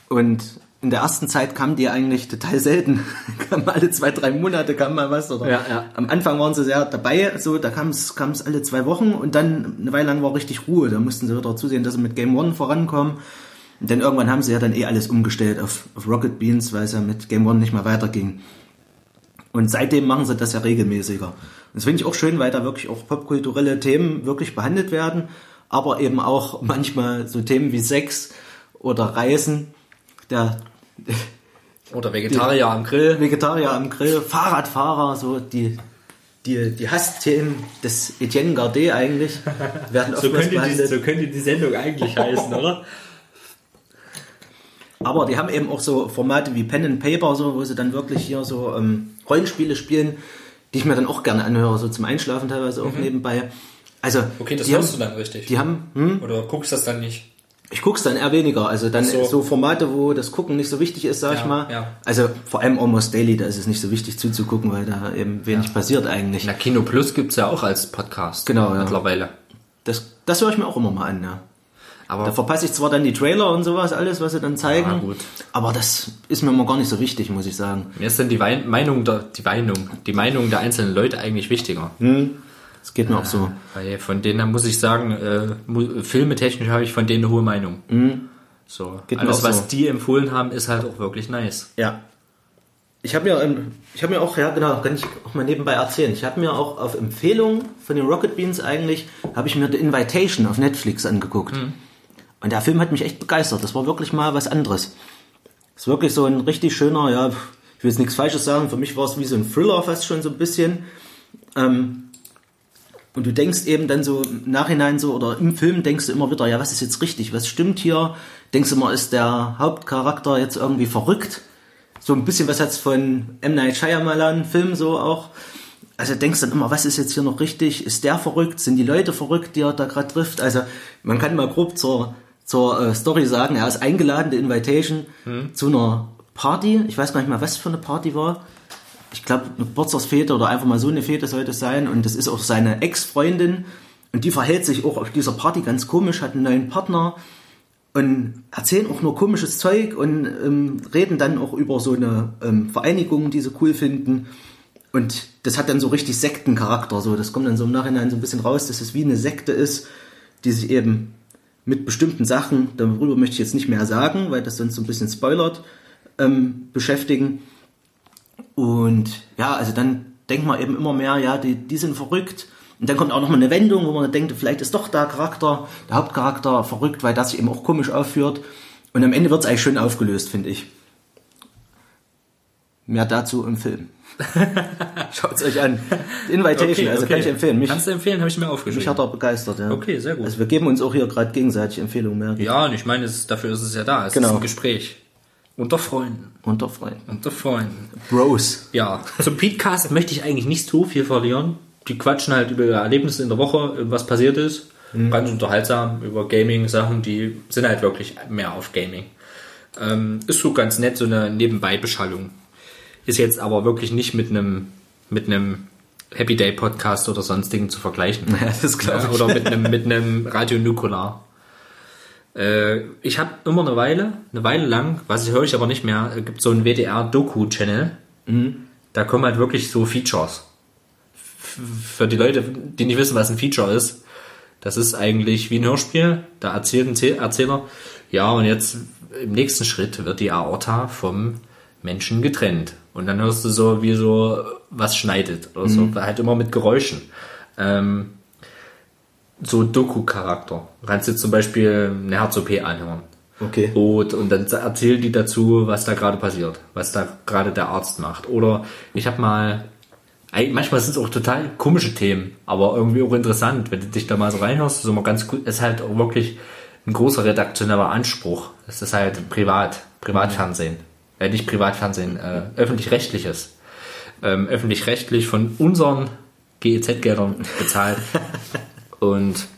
Und in der ersten Zeit kamen die eigentlich total selten. kamen alle zwei, drei Monate kam mal was. Oder Ja, ja. Am Anfang waren sie sehr dabei, so da kam es alle zwei Wochen und dann eine Weile lang war richtig Ruhe. Da mussten sie wieder zusehen, dass sie mit Game One vorankommen. Und dann irgendwann haben sie ja dann eh alles umgestellt auf, auf Rocket Beans, weil es ja mit Game One nicht mehr weiterging. Und seitdem machen sie das ja regelmäßiger. Und das finde ich auch schön, weil da wirklich auch popkulturelle Themen wirklich behandelt werden, aber eben auch manchmal so Themen wie Sex oder Reisen, der Oder Vegetarier am Grill. Vegetarier am Grill, Fahrradfahrer, so die, die, die Hassthemen des Etienne Gardet eigentlich werden oftmals behandelt. könnte die Sendung eigentlich heißen, oder? Aber die haben eben auch so Formate wie Pen and Paper, so, wo sie dann wirklich hier so ähm, Rollenspiele spielen, die ich mir dann auch gerne anhöre, so zum Einschlafen teilweise auch nebenbei. Also, Mhm. Okay, das die hörst haben, du dann richtig. Die haben, hm, Oder guckst das dann nicht? Ich guck's dann eher weniger. Also dann so. so. Formate, wo das Gucken nicht so wichtig ist, sag Ja, ich mal. ja. Also vor allem Almost Daily, da ist es nicht so wichtig zuzugucken, weil da eben wenig passiert eigentlich. Na, Kino Plus gibt's ja auch als Podcast. Genau, ja. Mittlerweile. Das, das höre ich mir auch immer mal an, ja. Aber Da verpasse ich zwar dann die Trailer und sowas alles, was sie dann zeigen, Ja, gut. aber das ist mir immer gar nicht so wichtig, muss ich sagen. mir ist dann die Wein Meinung der, die Meinung, die Meinung der einzelnen Leute eigentlich wichtiger. Das geht mir auch so. Weil von denen muss ich sagen, äh, filmetechnisch habe ich von denen eine hohe Meinung. So. Mhm. Geht mir Alles, was so. die empfohlen haben, ist halt auch wirklich nice. Ja. Ich habe mir, ähm, ich habe mir auch, ja genau, kann ich auch mal nebenbei erzählen. Ich habe mir auch auf Empfehlung von den Rocket Beans eigentlich, habe ich mir The Invitation auf Netflix angeguckt. Und der Film hat mich echt begeistert. Das war wirklich mal was anderes. Ist wirklich so ein richtig schöner, ja, ich ich will jetzt nichts Falsches sagen, für mich war es wie so ein Thriller fast schon so ein bisschen. Ähm, und du denkst eben dann so im Nachhinein so, oder im Film denkst du immer wieder, ja, was ist jetzt richtig, was stimmt hier? Denkst du immer, ist der Hauptcharakter jetzt irgendwie verrückt? So ein bisschen was hat's von M. Night Shyamalan Film so auch. Also denkst dann immer, was ist jetzt hier noch richtig? Ist der verrückt? Sind die Leute verrückt, die er da gerade trifft? Also man kann mal grob zur, zur äh, Story sagen, er ist eingeladen, die Invitation, zu einer Party. Ich weiß gar nicht mal, was für eine Party war ich glaube, eine Geburtstagsfete oder einfach mal so eine Fete sollte es sein. Und das ist auch seine Ex-Freundin. Und die verhält sich auch auf dieser Party ganz komisch, hat einen neuen Partner und erzählen auch nur komisches Zeug und ähm, reden dann auch über so eine ähm, Vereinigung, die sie cool finden. Und das hat dann so richtig Sektencharakter. So, das kommt dann so im Nachhinein so ein bisschen raus, dass es wie eine Sekte ist, die sich eben mit bestimmten Sachen, darüber möchte ich jetzt nicht mehr sagen, weil das sonst so ein bisschen spoilert, ähm, beschäftigen. Und ja, also dann denkt man eben immer mehr, ja, die, die sind verrückt. Und dann kommt auch nochmal eine Wendung, wo man denkt, vielleicht ist doch der Charakter, der Hauptcharakter verrückt, weil das sich eben auch komisch aufführt. Und am Ende wird es eigentlich schön aufgelöst, finde ich. Mehr dazu im Film. Schaut es euch an. Invitation, also kann ich empfehlen. Mich, Kannst du empfehlen, habe ich mir mich aufgeschrieben. hat er begeistert, ja. Okay, sehr gut. Also wir geben uns auch hier gerade gegenseitig Empfehlungen, ich. ja, und ich meine, es, dafür ist es ja da. Es Genau. ist ein Gespräch. Unter Freunden. Unter Freunden. Unter Freunden. Bros. Ja, zum Podcast möchte ich eigentlich nicht so viel verlieren. Die quatschen halt über ihre Erlebnisse in der Woche, was passiert ist. Ganz unterhaltsam über Gaming-Sachen, die sind halt wirklich mehr auf Gaming. Ähm, ist so ganz nett, so eine Nebenbeibeschallung. Ist jetzt aber wirklich nicht mit einem mit einem Happy Day Podcast oder sonstigen zu vergleichen. Ja, das glaube Ja, ich. oder mit einem, mit einem Radio Nukular. Äh, ich habe immer eine Weile, eine Weile lang, was ich höre ich aber nicht mehr, äh, gibt so einen WDR-Doku-Channel. Da kommen halt wirklich so Features. Für die Leute, die nicht wissen, was ein Feature ist, das ist eigentlich wie ein Hörspiel. Da erzählt ein Zäh- Erzähler, ja, und jetzt im nächsten Schritt wird die Aorta vom Menschen getrennt. Und dann hörst du so, wie so was schneidet oder so, halt immer mit Geräuschen. Ähm, so Doku-Charakter. Du kannst dir zum Beispiel eine Herz-OP anhören. Okay. Und, und dann erzählen die dazu, was da gerade passiert, was da gerade der Arzt macht. Oder ich habe mal, manchmal sind es auch total komische Themen, aber irgendwie auch interessant, wenn du dich da mal so reinhörst, ist immer ganz gut, ist halt auch wirklich ein großer redaktioneller Anspruch. Das ist halt privat, Privatfernsehen. Äh, nicht Privatfernsehen, äh, öffentlich-rechtliches. Ähm, öffentlich-rechtlich von unseren GEZ-Geldern bezahlt. Und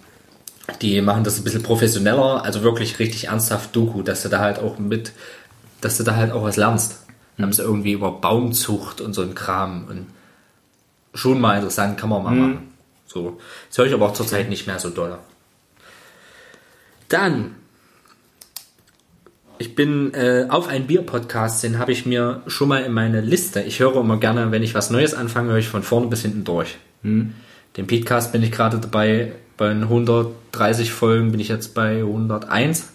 die machen das ein bisschen professioneller, also wirklich richtig ernsthaft Doku, dass du da halt auch mit, dass du da halt auch was lernst. Dann haben sie irgendwie über Baumzucht und so ein Kram und schon mal interessant, kann man mal machen. So. Das höre ich aber auch zurzeit nicht mehr so doll. Dann, ich bin äh, auf ein Bier-Podcast, den habe ich mir schon mal in meine Liste. Ich höre immer gerne, wenn ich was Neues anfange, höre ich von vorne bis hinten durch. Den Podcast bin ich gerade dabei, bei 130 Folgen bin ich jetzt bei 101.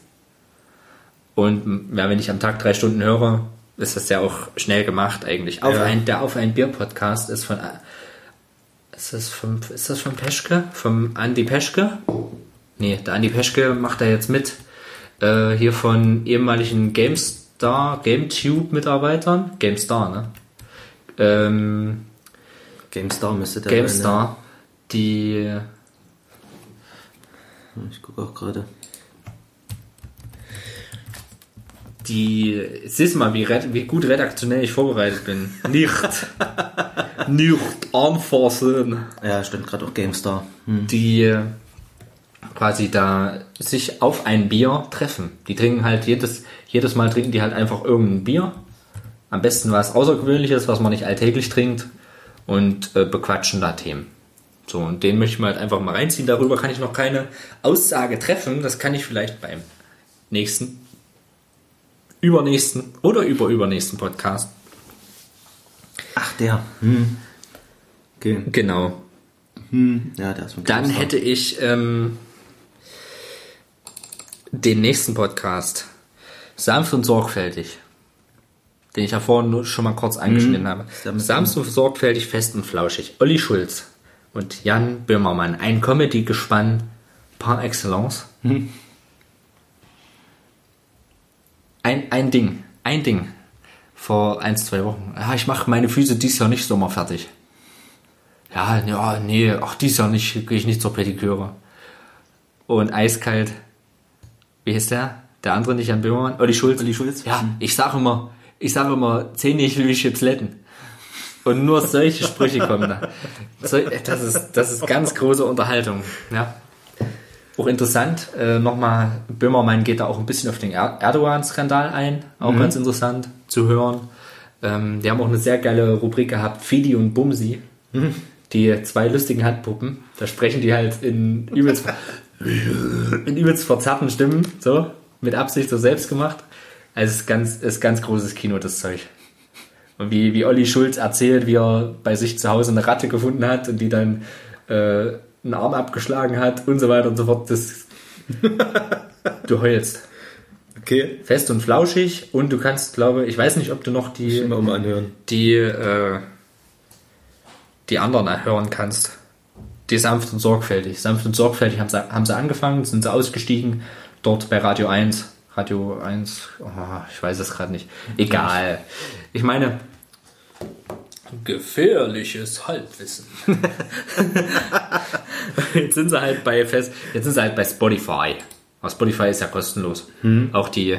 Und ja, wenn ich am Tag drei Stunden höre, ist das ja auch schnell gemacht eigentlich. Auf Ja. ein, der Auf ein Bier Podcast ist von, ist das vom, ist das von Peschke? Vom Andi Peschke? Nee, der Andi Peschke macht da jetzt mit. Äh, hier von ehemaligen GameStar, GameTube-Mitarbeitern. GameStar, ne? Ähm, GameStar müsste der GameStar, die. Ja. Ich gucke auch gerade. die, siehst mal, wie, wie gut redaktionell ich vorbereitet bin. Nicht, nicht anfassen. Ja, stimmt gerade auch GameStar. Hm. Die quasi da sich auf ein Bier treffen. Die trinken halt jedes, jedes Mal trinken die halt einfach irgendein Bier. Am besten was Außergewöhnliches, was man nicht alltäglich trinkt und äh, bequatschen da Themen. So, und den möchte ich mal halt einfach mal reinziehen. Darüber kann ich noch keine Aussage treffen. Das kann ich vielleicht beim nächsten, übernächsten oder überübernächsten Podcast. Ach, der. Hm. Okay. Genau. Hm. Ja, der ist Dann hätte ich ähm, den nächsten Podcast. Sanft und sorgfältig. Den ich ja vorhin nur schon mal kurz angeschnitten habe. Sehr mit- Sanft und sorgfältig, fest und flauschig. Olli Schulz und Jan Böhmermann. Ein Comedy-Gespann par excellence. Ein, ein Ding. Ein Ding. vor ein, zwei Wochen. Ja, ich mache meine Füße dieses Jahr nicht sommerfertig. Ja, ja, nee, ach, dieses Jahr nicht, gehe ich nicht zur Pediküre. Und eiskalt, wie heißt der? Der andere nicht an Böhmermann? Olli Schulz. Olli Schulz? Ja, ich sag immer, ich sag immer, Zähne ich wie Chipsletten. Und nur solche Sprüche kommen da. So, das ist, das ist ganz große Unterhaltung, ja. Auch interessant, äh, nochmal, Böhmermann geht da auch ein bisschen auf den er Erdogan-Skandal ein, auch ganz interessant zu hören. Ähm, die haben auch eine sehr geile Rubrik gehabt, Fidi und Bumsi, die zwei lustigen Handpuppen. Da sprechen die halt in übelst, in übelst verzerrten Stimmen, so, mit Absicht so selbst gemacht. Also es ist ganz, ist ganz großes Kino, das Zeug. Und wie, wie Olli Schulz erzählt, wie er bei sich zu Hause eine Ratte gefunden hat und die dann äh, einen Arm abgeschlagen hat und so weiter und so fort. Das, du heulst. Okay. Fest und flauschig und du kannst, glaube ich, weiß nicht, ob du noch die, Immer mal anhören. die, äh, die anderen hören kannst. Die sanft und sorgfältig. Sanft und sorgfältig haben sie, haben sie angefangen, sind sie ausgestiegen, dort bei Radio 1. Radio 1, oh, ich weiß es gerade nicht. Egal. Ich meine, gefährliches Halbwissen. jetzt sind sie halt bei fest, jetzt sind sie halt bei Spotify. Aber Spotify ist ja kostenlos. Auch die,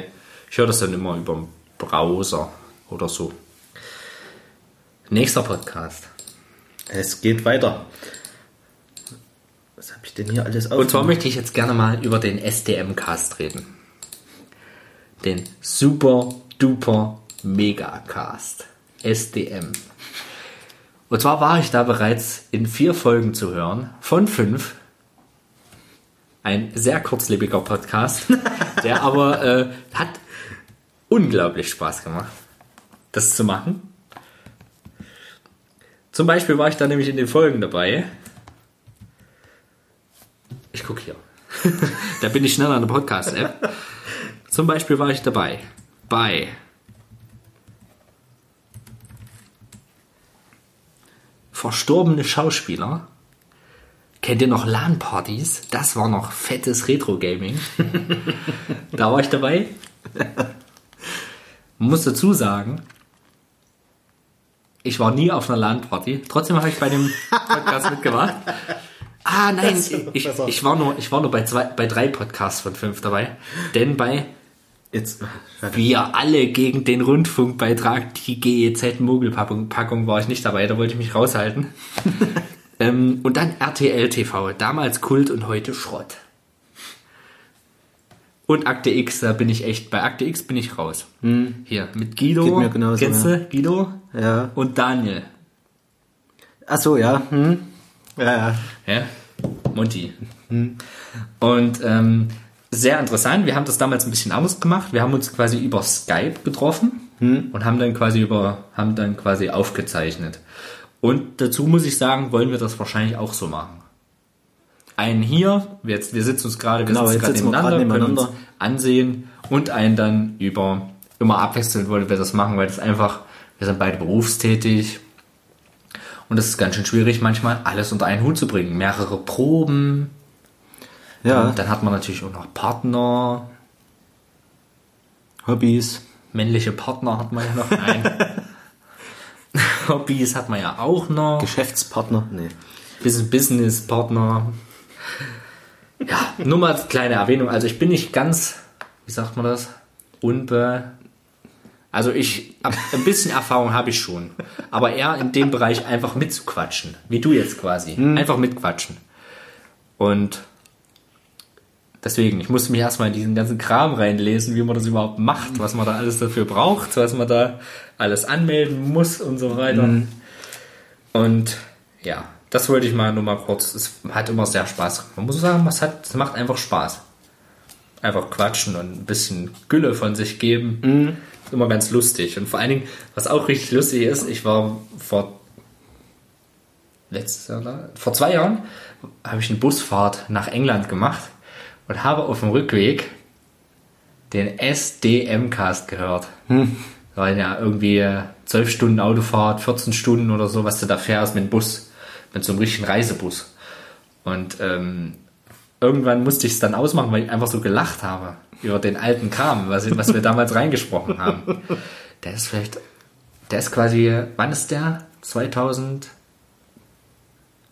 ich höre das dann immer über den Browser oder so. Nächster Podcast. Es geht weiter. Was habe ich denn hier alles auf? Und zwar möchte ich jetzt gerne mal über den SDM-Cast reden. Den Super Duper Megacast. SDM. Und zwar war ich da bereits in vier Folgen zu hören, von fünf. Ein sehr kurzlebiger Podcast, der aber äh, hat unglaublich Spaß gemacht, das zu machen. Zum Beispiel war ich da nämlich in den Folgen dabei. Ich gucke hier. da bin ich schneller an der Podcast-App. Zum Beispiel war ich dabei bei verstorbene Schauspieler. Kennt ihr noch LAN-Partys? Das war noch fettes Retro-Gaming. da war ich dabei. Man muss dazu sagen, ich war nie auf einer LAN-Party. Trotzdem habe ich bei dem Podcast mitgemacht. Ah, nein, ich, ich war nur, ich war nur bei, zwei, bei drei Podcasts von fünf dabei. Denn bei Jetzt. wir alle gegen den Rundfunkbeitrag, die GEZ-Mogelpackung Packung war ich nicht dabei, da wollte ich mich raushalten. ähm, und dann RTL TV, damals Kult und heute Schrott. Und Akte X, da bin ich echt, bei Akte X bin ich raus. Hier, mit Guido, Geht mir genauso, kennst ja. du Guido? Ja. Und Daniel. Ach so, ja. Hm. Ja, ja. Ja, Monty. Und ähm, sehr interessant. Wir haben das damals ein bisschen anders gemacht. Wir haben uns quasi über Skype getroffen und haben dann quasi über, haben dann quasi aufgezeichnet. Und dazu muss ich sagen, wollen wir das wahrscheinlich auch so machen. Einen hier, wir, jetzt, wir sitzen uns gerade, wir Genau, sitzen gerade nebeneinander, gerade können uns nebeneinander. ansehen und einen dann über, immer abwechselnd wollen wir das machen, weil das einfach, wir sind beide berufstätig, und es ist ganz schön schwierig, manchmal alles unter einen Hut zu bringen. Mehrere Proben. Ja, Und dann hat man natürlich auch noch Partner. Hobbys. Männliche Partner hat man ja noch. Nein. Hobbys hat man ja auch noch. Geschäftspartner. Nee. Business, Business Partner. Ja, nur mal als kleine Erwähnung. Also ich bin nicht ganz, wie sagt man das? Unbe. Also ich, ein bisschen Erfahrung habe ich schon. Aber eher in dem Bereich einfach mitzuquatschen. Wie du jetzt quasi. Einfach mitquatschen. Und deswegen, ich musste mich erstmal in diesen ganzen Kram reinlesen, wie man das überhaupt macht, was man da alles dafür braucht, was man da alles anmelden muss und so weiter. Und ja, das wollte ich mal nur mal kurz. Es hat immer sehr Spaß. gemacht. Man muss sagen, es, hat, es macht einfach Spaß. Einfach quatschen und ein bisschen Gülle von sich geben. Ist immer ganz lustig. Und vor allen Dingen, was auch richtig lustig ist, ich war vor letztes Jahr, vor zwei Jahren, habe ich eine Busfahrt nach England gemacht und habe auf dem Rückweg den SDM-Cast gehört. Da waren ja irgendwie zwölf Stunden Autofahrt, 14 Stunden oder so, was du da fährst mit dem Bus, mit so einem richtigen Reisebus. Und ähm, irgendwann musste ich es dann ausmachen, weil ich einfach so gelacht habe über den alten Kram, was, was wir damals reingesprochen haben. Der ist vielleicht Der ist quasi, wann ist der? 2000.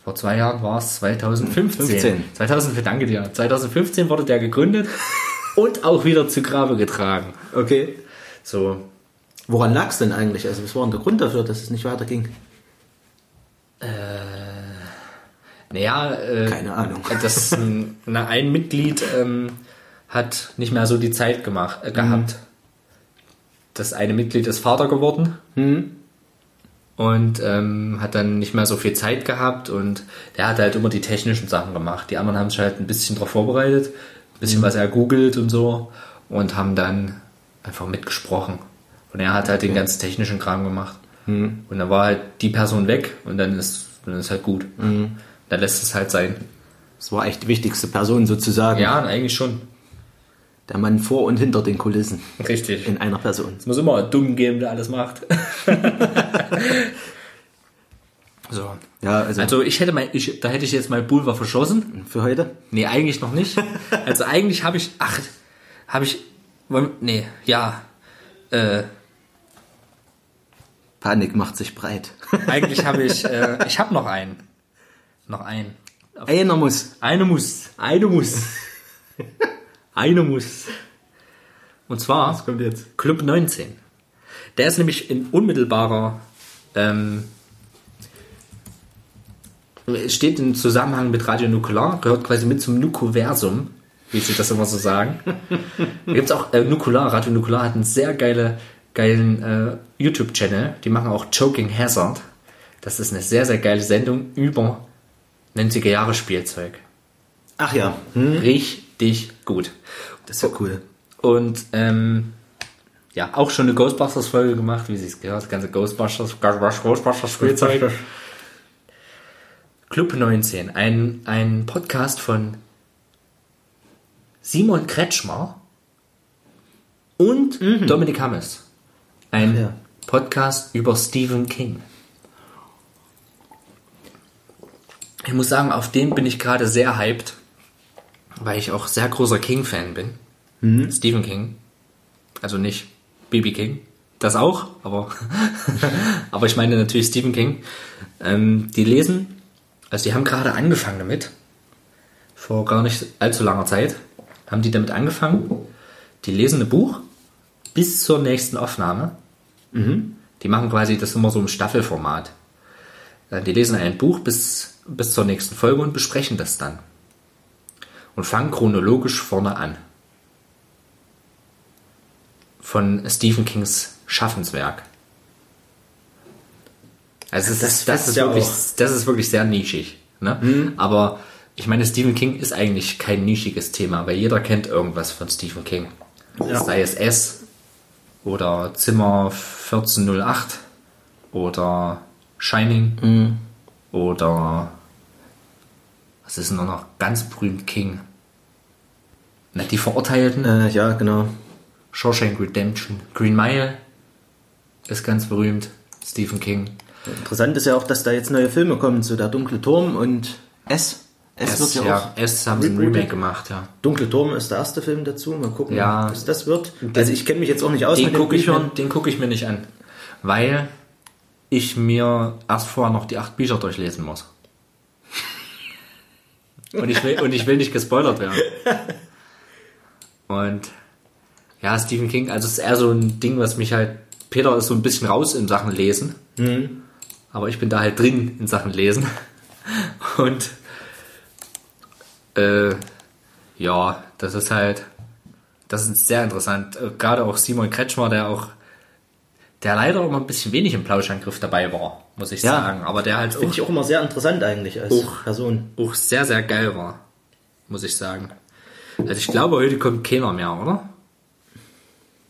Vor zwei Jahren war es 2015. 15. 2000, danke dir. 2015 wurde der gegründet und auch wieder zu Grabe getragen. Okay. So, Woran lag es denn eigentlich? Also was war denn der Grund dafür, dass es nicht weiterging? naja, äh, Keine Ahnung. Das, ähm, na, ein Mitglied ähm, hat nicht mehr so die Zeit gemacht, äh, gehabt. Das eine Mitglied ist Vater geworden und ähm, hat dann nicht mehr so viel Zeit gehabt und der hat halt immer die technischen Sachen gemacht. Die anderen haben sich halt ein bisschen darauf vorbereitet, ein bisschen was er googelt und so und haben dann einfach mitgesprochen. Und er hat halt den ganzen technischen Kram gemacht. Und dann war halt die Person weg und dann ist, dann ist halt gut. Dann lässt es halt sein. Das war echt die wichtigste Person sozusagen. Ja, eigentlich schon. Der Mann vor und hinter den Kulissen Richtig. in einer Person. Es muss immer Dummen geben, der alles macht. so. Ja, also, Also ich hätte mal, ich, da hätte ich jetzt mal Pulver verschossen. für heute. Nee, eigentlich noch nicht. Also eigentlich habe ich, ach, habe ich, nee, ja, äh, Panik macht sich breit. eigentlich habe ich, äh, ich habe noch einen. Noch einen. Einer muss. Eine muss, eine muss. Eine muss. Und zwar kommt jetzt? Club 19. Der ist nämlich in unmittelbarer, ähm, steht im Zusammenhang mit Radio Nukular, gehört quasi mit zum Nukuversum, wie sie das immer so sagen. da gibt's auch äh, Nukular, Radio Nukular hat einen sehr geile, geilen äh, YouTube-Channel, die machen auch Choking Hazard. Das ist eine sehr, sehr geile Sendung über 90er Jahre Spielzeug. Ach ja. Hm? Richtig gut. Das ist ja cool. Und ähm, ja, auch schon eine Ghostbusters-Folge gemacht, wie sie es gehört, das ganze Ghostbusters, Ghostbusters-Spielzeug. Club 19, ein, ein Podcast von Simon Kretschmer und Dominik Hammes. Ein ja. Podcast über Stephen King. Ich muss sagen, auf den bin ich gerade sehr hyped, weil ich auch sehr großer King-Fan bin. Stephen King. Also nicht B.B. King. Das auch, aber, aber ich meine natürlich Stephen King. Ähm, die lesen, also die haben gerade angefangen damit. Vor gar nicht allzu langer Zeit haben die damit angefangen. Die lesen ein Buch bis zur nächsten Aufnahme. Die machen quasi das immer so im Staffelformat. Äh, Die lesen ein Buch bis, bis zur nächsten Folge und besprechen das dann. Und fangen chronologisch vorne an. Von Stephen Kings Schaffenswerk. Also das, ist, das, ist ja wirklich, auch. das ist wirklich sehr nischig. Ne? Aber ich meine, Stephen King ist eigentlich kein nischiges Thema, weil jeder kennt irgendwas von Stephen King. Sei es S oder Zimmer 1408 oder Shining oder was ist denn noch ganz berühmt King? Na, die Verurteilten, Äh, ja, genau. Shawshank Redemption, Green Mile ist ganz berühmt, Stephen King. Interessant ist ja auch, dass da jetzt neue Filme kommen, so der Dunkle Turm und S. S, S, wird ja, ja, auch. S haben sie ein. Remake gemacht, ja. Dunkle Turm ist der erste Film dazu. Mal gucken, Ja. was das wird. Also ich kenne mich jetzt auch nicht aus Den mit gucke ich, mir- den guck ich mir nicht an, weil ich mir erst vorher noch die acht Bücher durchlesen muss. Und ich will, und ich will nicht gespoilert werden. Und ja, Stephen King, also es ist eher so ein Ding, was mich halt. Peter ist so ein bisschen raus in Sachen Lesen. Aber ich bin da halt drin in Sachen Lesen. Und äh, ja, das ist halt. Das ist sehr interessant. Äh, Gerade auch Simon Kretschmer, der auch, der leider immer ein bisschen wenig im Plauschangriff dabei war, muss ich Ja. sagen. Aber der halt Finde auch, ich auch immer sehr interessant eigentlich als Och. Person. auch sehr, sehr geil war, muss ich sagen. Also ich glaube, heute kommt keiner mehr, oder?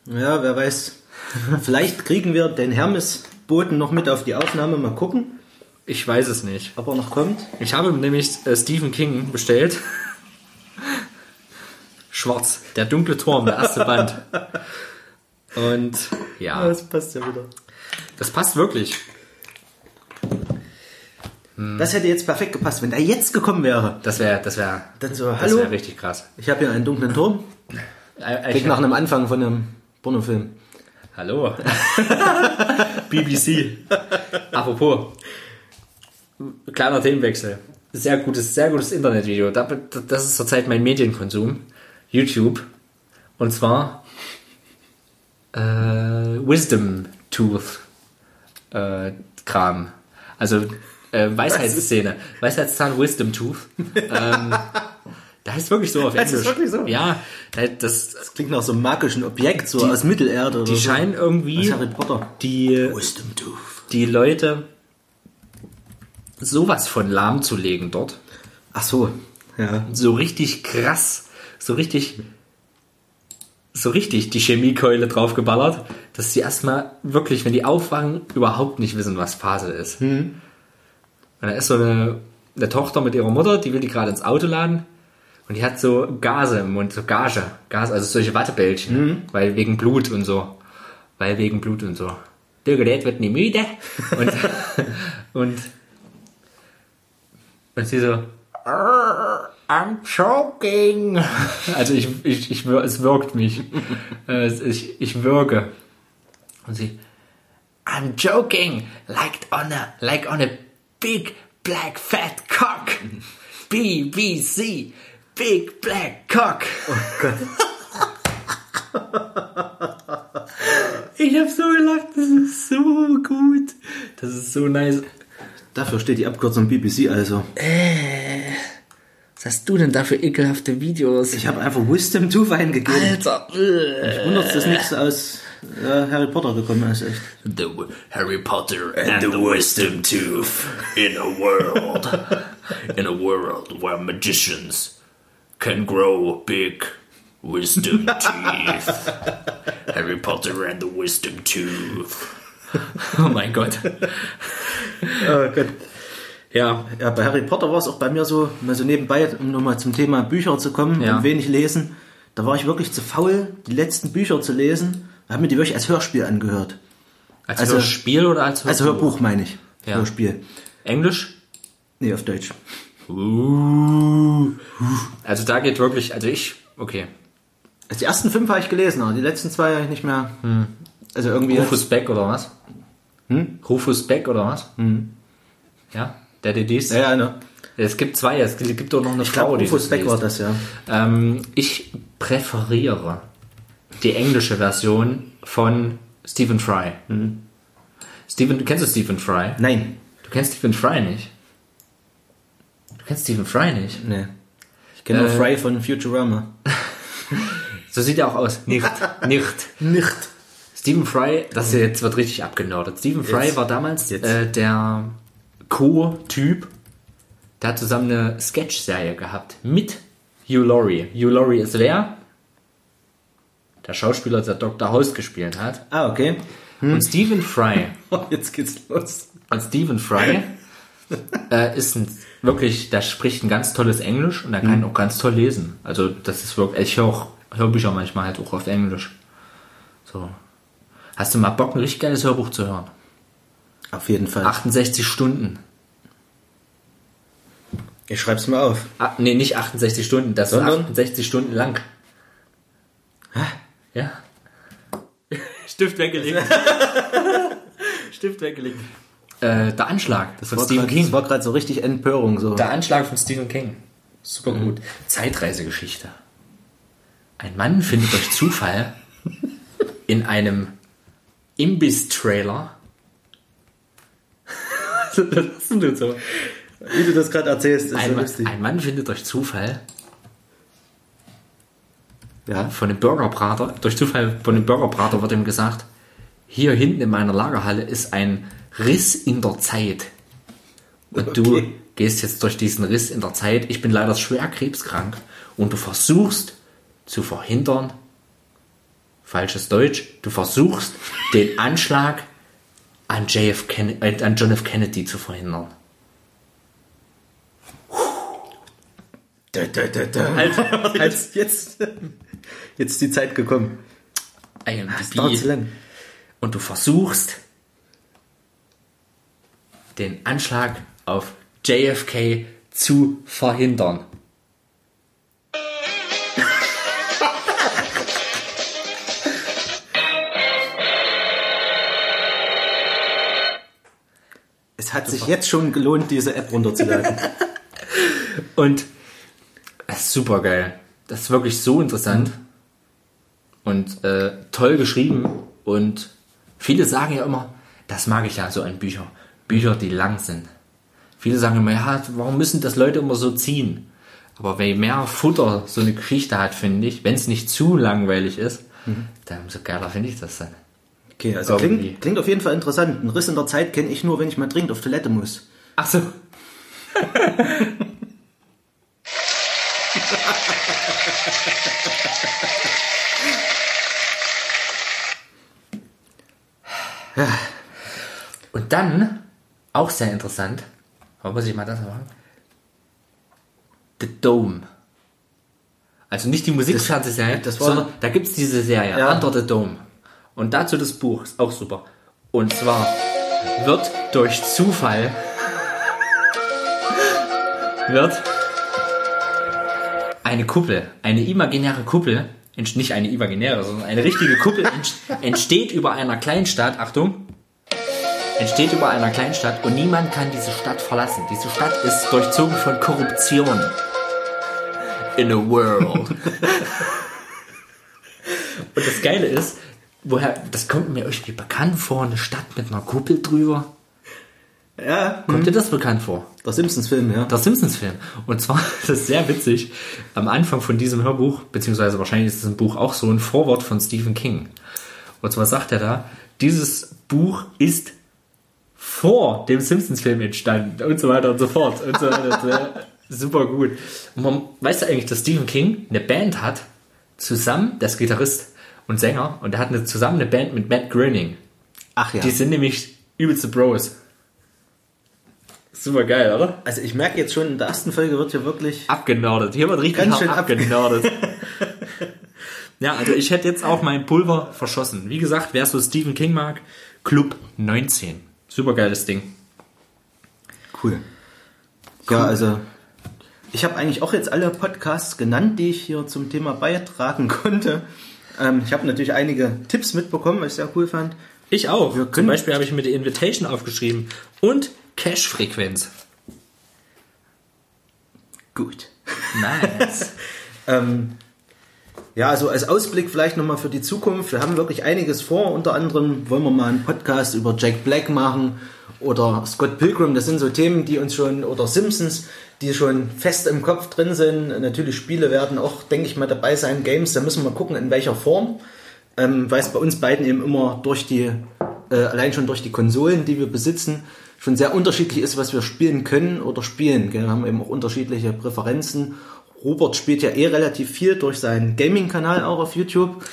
Ja, wer weiß. Vielleicht kriegen wir den Hermes-Boten noch mit auf die Aufnahme. Mal gucken, Ich weiß es nicht. ob er noch kommt. Ich habe nämlich äh, Stephen King bestellt. Schwarz, der dunkle Turm, der erste Band. Und ja, Das passt ja wieder. das passt wirklich. Das hätte jetzt perfekt gepasst. Wenn er jetzt gekommen wäre, Das wäre, das wäre, dann so, das hallo, wäre richtig krass. ich habe hier einen dunklen Turm. Äh, Klingt Ich, nach einem Anfang von einem Pornofilm. Hallo. BBC. Apropos. Kleiner Themenwechsel. Sehr gutes, sehr gutes Internetvideo. Da- Das ist zurzeit mein Medienkonsum. YouTube. Und zwar äh, Wisdom Tooth äh, Kram. Also äh, Weisheitsszene. Weisheitszahn Wisdom Tooth. ähm, da heißt wirklich so auf Englisch. das wirklich so? Ja, da- das, Das klingt nach so einem magischen Objekt, so aus Mittelerde oder die so. scheinen irgendwie Aus Harry Potter. die, Wisdom Tooth. die Leute sowas von lahmzulegen dort. Ach so, ja. So richtig krass. So richtig. So richtig die Chemiekeule draufgeballert, dass sie erstmal wirklich, wenn die aufwachen, überhaupt nicht wissen, was Phase ist. Und da ist so eine, eine Tochter mit ihrer Mutter, die will die gerade ins Auto laden. Und die hat so Gase im Mund, so Gage. Gas, also solche Wattebällchen. Weil wegen Blut und so. Weil wegen Blut und so. Der Gerät wird nie müde. Und, und, und sie so, I'm choking. Also ich, ich, ich, es wirkt mich. Äh, ich, ich würge. Und sie, I'm joking, like on a, like on a big black fat cock. BBC, big black cock. Ich hab so gelacht, das ist so gut. Das ist so nice. Dafür steht die Abkürzung BBC also. Was hast du denn da für ekelhafte Videos? Ich habe einfach Wisdom Tooth eingegeben. Alter. äh. Wundert dass nichts aus äh, Harry Potter gekommen ist, echt. The Harry Potter and, the, Wisdom Tooth in a world in a world where magicians can grow big wisdom teeth. Harry Potter and the Wisdom Tooth. Oh mein Gott. Oh Gott. Ja, ja, bei Harry Potter war es auch bei mir so, mal so nebenbei, um nochmal zum Thema Bücher zu kommen Ja. und wenig lesen. Da war ich wirklich zu faul, die letzten Bücher zu lesen. Habe mir die wirklich als Hörspiel angehört. Als Also- Hörspiel oder als Hörbuch? Als Hörbuch meine ich. Ja. Hörspiel. Englisch? Nee, auf Deutsch. Also da geht wirklich, also ich, okay. Also die ersten fünf habe ich gelesen, aber die letzten zwei habe ich nicht mehr. Also irgendwie. Rufus Beck oder was? Rufus Beck oder was? Ja, der DDs. ja, ja, ne. Es gibt zwei, es gibt auch noch eine Ich Frau, glaube, die das Beck war das, ja. Ähm, ich präferiere die englische Version von Stephen Fry. Stephen, kennst du Stephen Fry? Nein. Du kennst Stephen Fry nicht. Du kennst Stephen Fry nicht. Nee. Ich kenne nur Äh, Fry von Futurama. So sieht er auch aus. Nicht. nicht. Nicht. Stephen Fry, das jetzt wird richtig abgenordet. Stephen Fry Jetzt. war damals äh, der Co-Typ. Der hat zusammen eine Sketch-Serie gehabt mit Hugh Laurie. Hugh Laurie ist wer? Der Schauspieler, der Dr. House gespielt hat. Ah, okay. Und Stephen Fry, Oh, jetzt geht's los. und Stephen Fry äh, ist ein, wirklich, der spricht ein ganz tolles Englisch und er kann auch ganz toll lesen. Also das ist wirklich, ich höre auch Hörbücher manchmal halt auch auf Englisch. So. Hast du mal Bock, ein richtig geiles Hörbuch zu hören? Auf jeden Fall. 68 Stunden. Ich schreib's mal auf. Ah, nee, nicht 68 Stunden, das Sondern? ist 68 Stunden lang. Ja. Stift weggelegt. Stift weggelegt. Äh, der Anschlag von war Stephen grad- King. Das war gerade so richtig Empörung. So. Der Anschlag von Stephen King. Super gut. Zeitreisegeschichte. Ein Mann findet durch Zufall in einem Imbiss-Trailer. Was ist denn so? Wie du das gerade erzählst, ist Ein, so Mann- lustig. ein Mann findet durch Zufall Ja. von dem Burgerbrater, durch Zufall von dem Burgerbrater wird ihm gesagt, hier hinten in meiner Lagerhalle ist ein Riss in der Zeit. Und du Okay. gehst jetzt durch diesen Riss in der Zeit. Ich bin leider schwer krebskrank und du versuchst zu verhindern, falsches Deutsch, du versuchst den Anschlag an, JF Ken äh, an John F. Kennedy zu verhindern. Da, da, da, da. Halt, Jetzt, jetzt, jetzt ist die Zeit gekommen. Dauert zu IMDb. lang. und du versuchst, den Anschlag auf JFK zu verhindern. Es hat sich jetzt schon gelohnt, diese App runterzuladen. Und das ist super geil. Das ist wirklich so interessant und äh, toll geschrieben. Und viele sagen ja immer, das mag ich ja so an Büchern. Bücher, die lang sind. Viele sagen immer, ja, warum müssen das Leute immer so ziehen? Aber je mehr Futter so eine Geschichte hat, finde ich, wenn es nicht zu langweilig ist, dann umso geiler finde ich das dann. Okay, also Irgendwie. klingt, klingt auf jeden Fall interessant. Ein Riss in der Zeit kenne ich nur, wenn ich mal dringend auf Toilette muss. Ach so. Und dann, auch sehr interessant, warum muss ich mal das machen? The Dome. Also nicht die Musikfernsehserie, das- das sondern da gibt's diese Serie, Ja. Under the Dome. Und dazu das Buch, ist auch super. Und zwar wird durch Zufall wird eine Kuppel, eine imaginäre Kuppel, nicht eine imaginäre, sondern eine richtige Kuppel ent- entsteht über einer Kleinstadt, Achtung, entsteht über einer Kleinstadt und niemand kann diese Stadt verlassen. Diese Stadt ist durchzogen von Korruption. In a world. und das Geile ist, woher, das kommt mir irgendwie bekannt vor, eine Stadt mit einer Kuppel drüber. Ja, Kommt dir das bekannt vor? der Simpsons-Film, ja. Der Simpsons-Film. Und zwar, das ist sehr witzig, am Anfang von diesem Hörbuch, beziehungsweise wahrscheinlich ist es im Buch auch so ein Vorwort von Stephen King. Und zwar sagt er da, dieses Buch ist vor dem Simpsons-Film entstanden und so weiter und so fort. Und so weiter. Das Super gut. Und man weiß ja eigentlich, dass Stephen King eine Band hat, zusammen, der ist Gitarrist und Sänger, und er hat eine, zusammen eine Band mit Matt Groening. Ach ja. Die sind nämlich übelste Bros. Super geil, oder? Also ich merke jetzt schon, in der ersten Folge wird hier wirklich... abgenordet. Hier wird richtig Ganz hart abgenordet. ja, also ich hätte jetzt auch mein Pulver verschossen. Wie gesagt, wer so Stephen King mag, Club 19. Super geiles Ding. Cool. Ja, also ich habe eigentlich auch jetzt alle Podcasts genannt, die ich hier zum Thema beitragen konnte. Ähm, ich habe natürlich einige Tipps mitbekommen, was ich sehr cool fand. Ich auch. Zum Beispiel habe ich mir die Invitation aufgeschrieben. Und Cash-Frequenz. Gut. Nice. Ähm, ja, also als Ausblick vielleicht nochmal für die Zukunft. Wir haben wirklich einiges vor. Unter anderem wollen wir mal einen Podcast über Jack Black machen oder Scott Pilgrim. Das sind so Themen, die uns schon, oder Simpsons, die schon fest im Kopf drin sind. Natürlich Spiele werden auch, denke ich mal, dabei sein. Games, da müssen wir gucken, in welcher Form. Ähm, weil es bei uns beiden eben immer durch die, äh, allein schon durch die Konsolen, die wir besitzen, schon sehr unterschiedlich ist, was wir spielen können oder spielen. Gell? Wir haben eben auch unterschiedliche Präferenzen. Robert spielt ja eh relativ viel durch seinen Gaming-Kanal auch auf YouTube.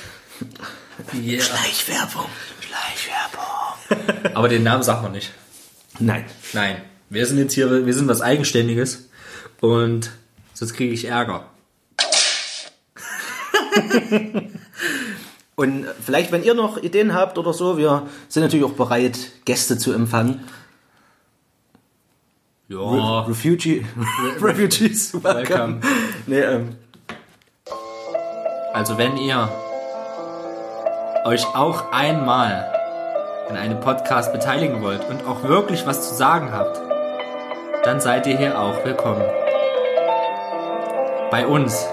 Yeah. Schleichwerbung. Schleichwerbung. Aber den Namen sagt man nicht. Nein. Nein. Wir sind jetzt hier, wir sind was Eigenständiges. Und sonst kriege ich Ärger. Und vielleicht, wenn ihr noch Ideen habt oder so, wir sind natürlich auch bereit, Gäste zu empfangen. Ja. Refugee, Refugees, welcome. Welcome. Nee, ähm, Also wenn ihr euch auch einmal in einem Podcast beteiligen wollt und auch wirklich was zu sagen habt, dann seid ihr hier auch willkommen. Bei uns,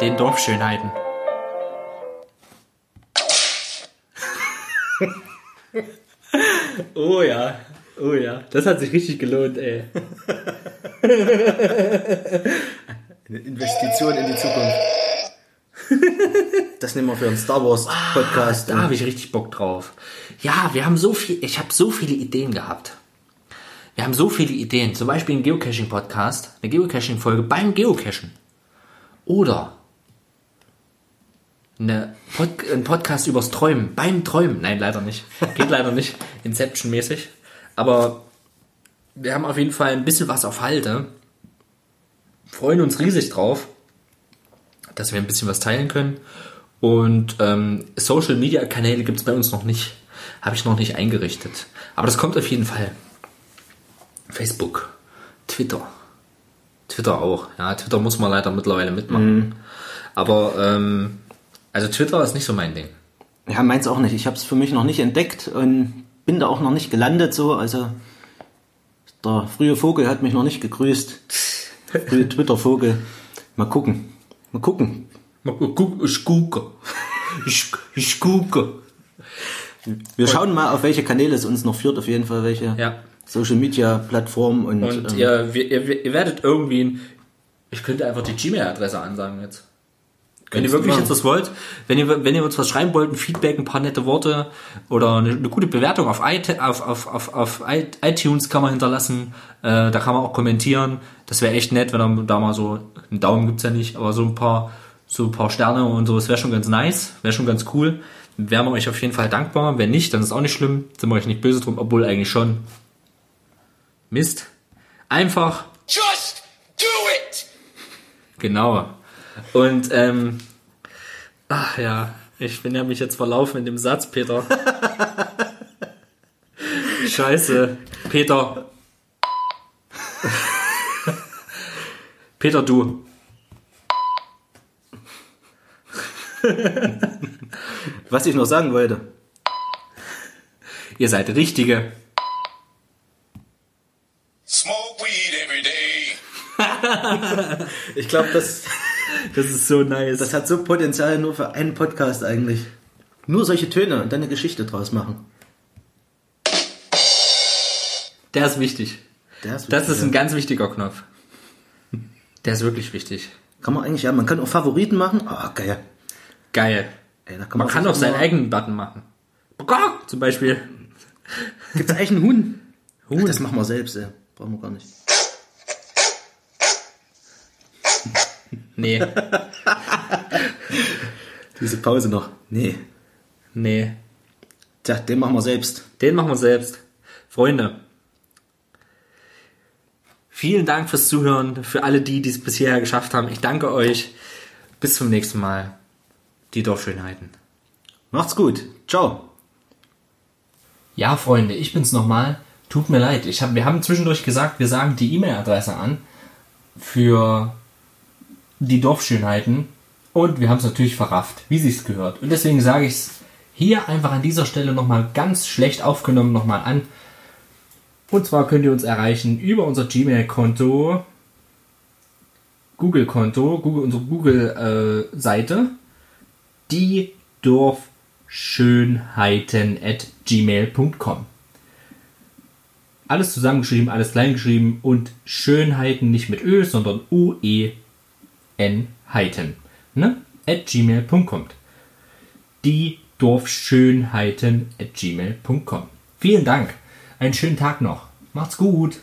den Dorfschönheiten. oh ja, oh ja, das hat sich richtig gelohnt, ey. eine Investition in die Zukunft. Das nehmen wir für einen Star Wars Podcast. Da habe ich richtig Bock drauf. Ja, wir haben so viel, ich habe so viele Ideen gehabt. Wir haben so viele Ideen. Zum Beispiel ein Geocaching-Podcast, eine Geocaching-Folge beim Geocachen. Oder eine Pod ein Podcast übers Träumen, beim Träumen. Nein, leider nicht. Geht leider nicht. Inception-mäßig. Aber wir haben auf jeden Fall ein bisschen was auf Halde. Freuen uns riesig drauf, dass wir ein bisschen was teilen können. Und ähm, Social Media Kanäle gibt es bei uns noch nicht. Habe ich noch nicht eingerichtet. Aber das kommt auf jeden Fall. Facebook, Twitter. Twitter auch. Ja, Twitter muss man leider mittlerweile mitmachen. Aber ähm, also Twitter ist nicht so mein Ding. Ja, meins auch nicht. Ich habe es für mich noch nicht entdeckt und bin da auch noch nicht gelandet so. Also Der frühe Vogel hat mich noch nicht gegrüßt. Frühe Twitter-Vogel. Mal gucken. Mal gucken. Mal guck- Ich gucke. Ich, ich gucke. Wir schauen mal, auf welche Kanäle es uns noch führt, auf jeden Fall welche Ja. Social Media Plattformen und, Und ähm, ihr, ihr, ihr werdet irgendwie, ein- ich könnte einfach die Gmail-Adresse ansagen jetzt. Wenn ihr wirklich machen. jetzt was wollt, wenn ihr, wenn ihr uns was schreiben wollt, ein Feedback, ein paar nette Worte oder eine, eine gute Bewertung auf, iT auf, auf, auf, auf iTunes kann man hinterlassen, äh, da kann man auch kommentieren. Das wäre echt nett, wenn da mal so, einen Daumen gibt's ja nicht, aber so ein paar, so ein paar Sterne und so, das wäre schon ganz nice, wäre schon ganz cool. Wären wir euch auf jeden Fall dankbar. Wenn nicht, dann ist auch nicht schlimm, sind wir euch nicht böse drum, obwohl eigentlich schon. Mist. Einfach Just do it! Genau. Und ähm, ach ja, ich bin ja mich jetzt verlaufen in dem Satz, Peter. Scheiße, Peter. Peter, du. was ich noch sagen wollte. Ihr seid Richtige. Ich glaube, das, Das ist so nice. das hat so Potenzial nur für einen Podcast eigentlich. Nur solche Töne und dann eine Geschichte draus machen. Der ist wichtig. Der ist Das ist ein wichtig, ganz wichtiger Knopf. Der ist wirklich wichtig. Kann man eigentlich, ja, man kann auch Favoriten machen. Ah, geil. Geil. Ey, kann Man kann auch seinen eigenen Button machen. Zum Beispiel. Gibt's eigentlich einen Huhn? Huhn. Ach, das machen wir selbst, ey. Brauchen wir gar nicht. Nee, Diese Pause noch. Nee. nee. Tja, den machen wir selbst. Den machen wir selbst. Freunde. Vielen Dank fürs Zuhören, für alle die, die es bis hierher geschafft haben. Ich danke euch. Bis zum nächsten Mal. Die Dorfschönheiten. Macht's gut. Ciao. Ja, Freunde, ich bin's nochmal. Tut mir leid. Ich hab, wir haben zwischendurch gesagt, wir sagen die E-Mail-Adresse an für die Dorfschönheiten und wir haben es natürlich verrafft, wie sich's gehört. Und deswegen sage ich es hier einfach an dieser Stelle nochmal ganz schlecht aufgenommen nochmal an. Und zwar könnt ihr uns erreichen über unser Gmail-Konto, Google-Konto, Google, unsere Google-Seite, die Dorfschönheiten at gmail.com. Alles zusammengeschrieben, alles klein geschrieben und Schönheiten nicht mit Ö, sondern U-E-N Heiten. Ne? At gmail.com. Die Dorfschönheiten at gmail.com. Vielen Dank. Einen schönen Tag noch. Macht's gut.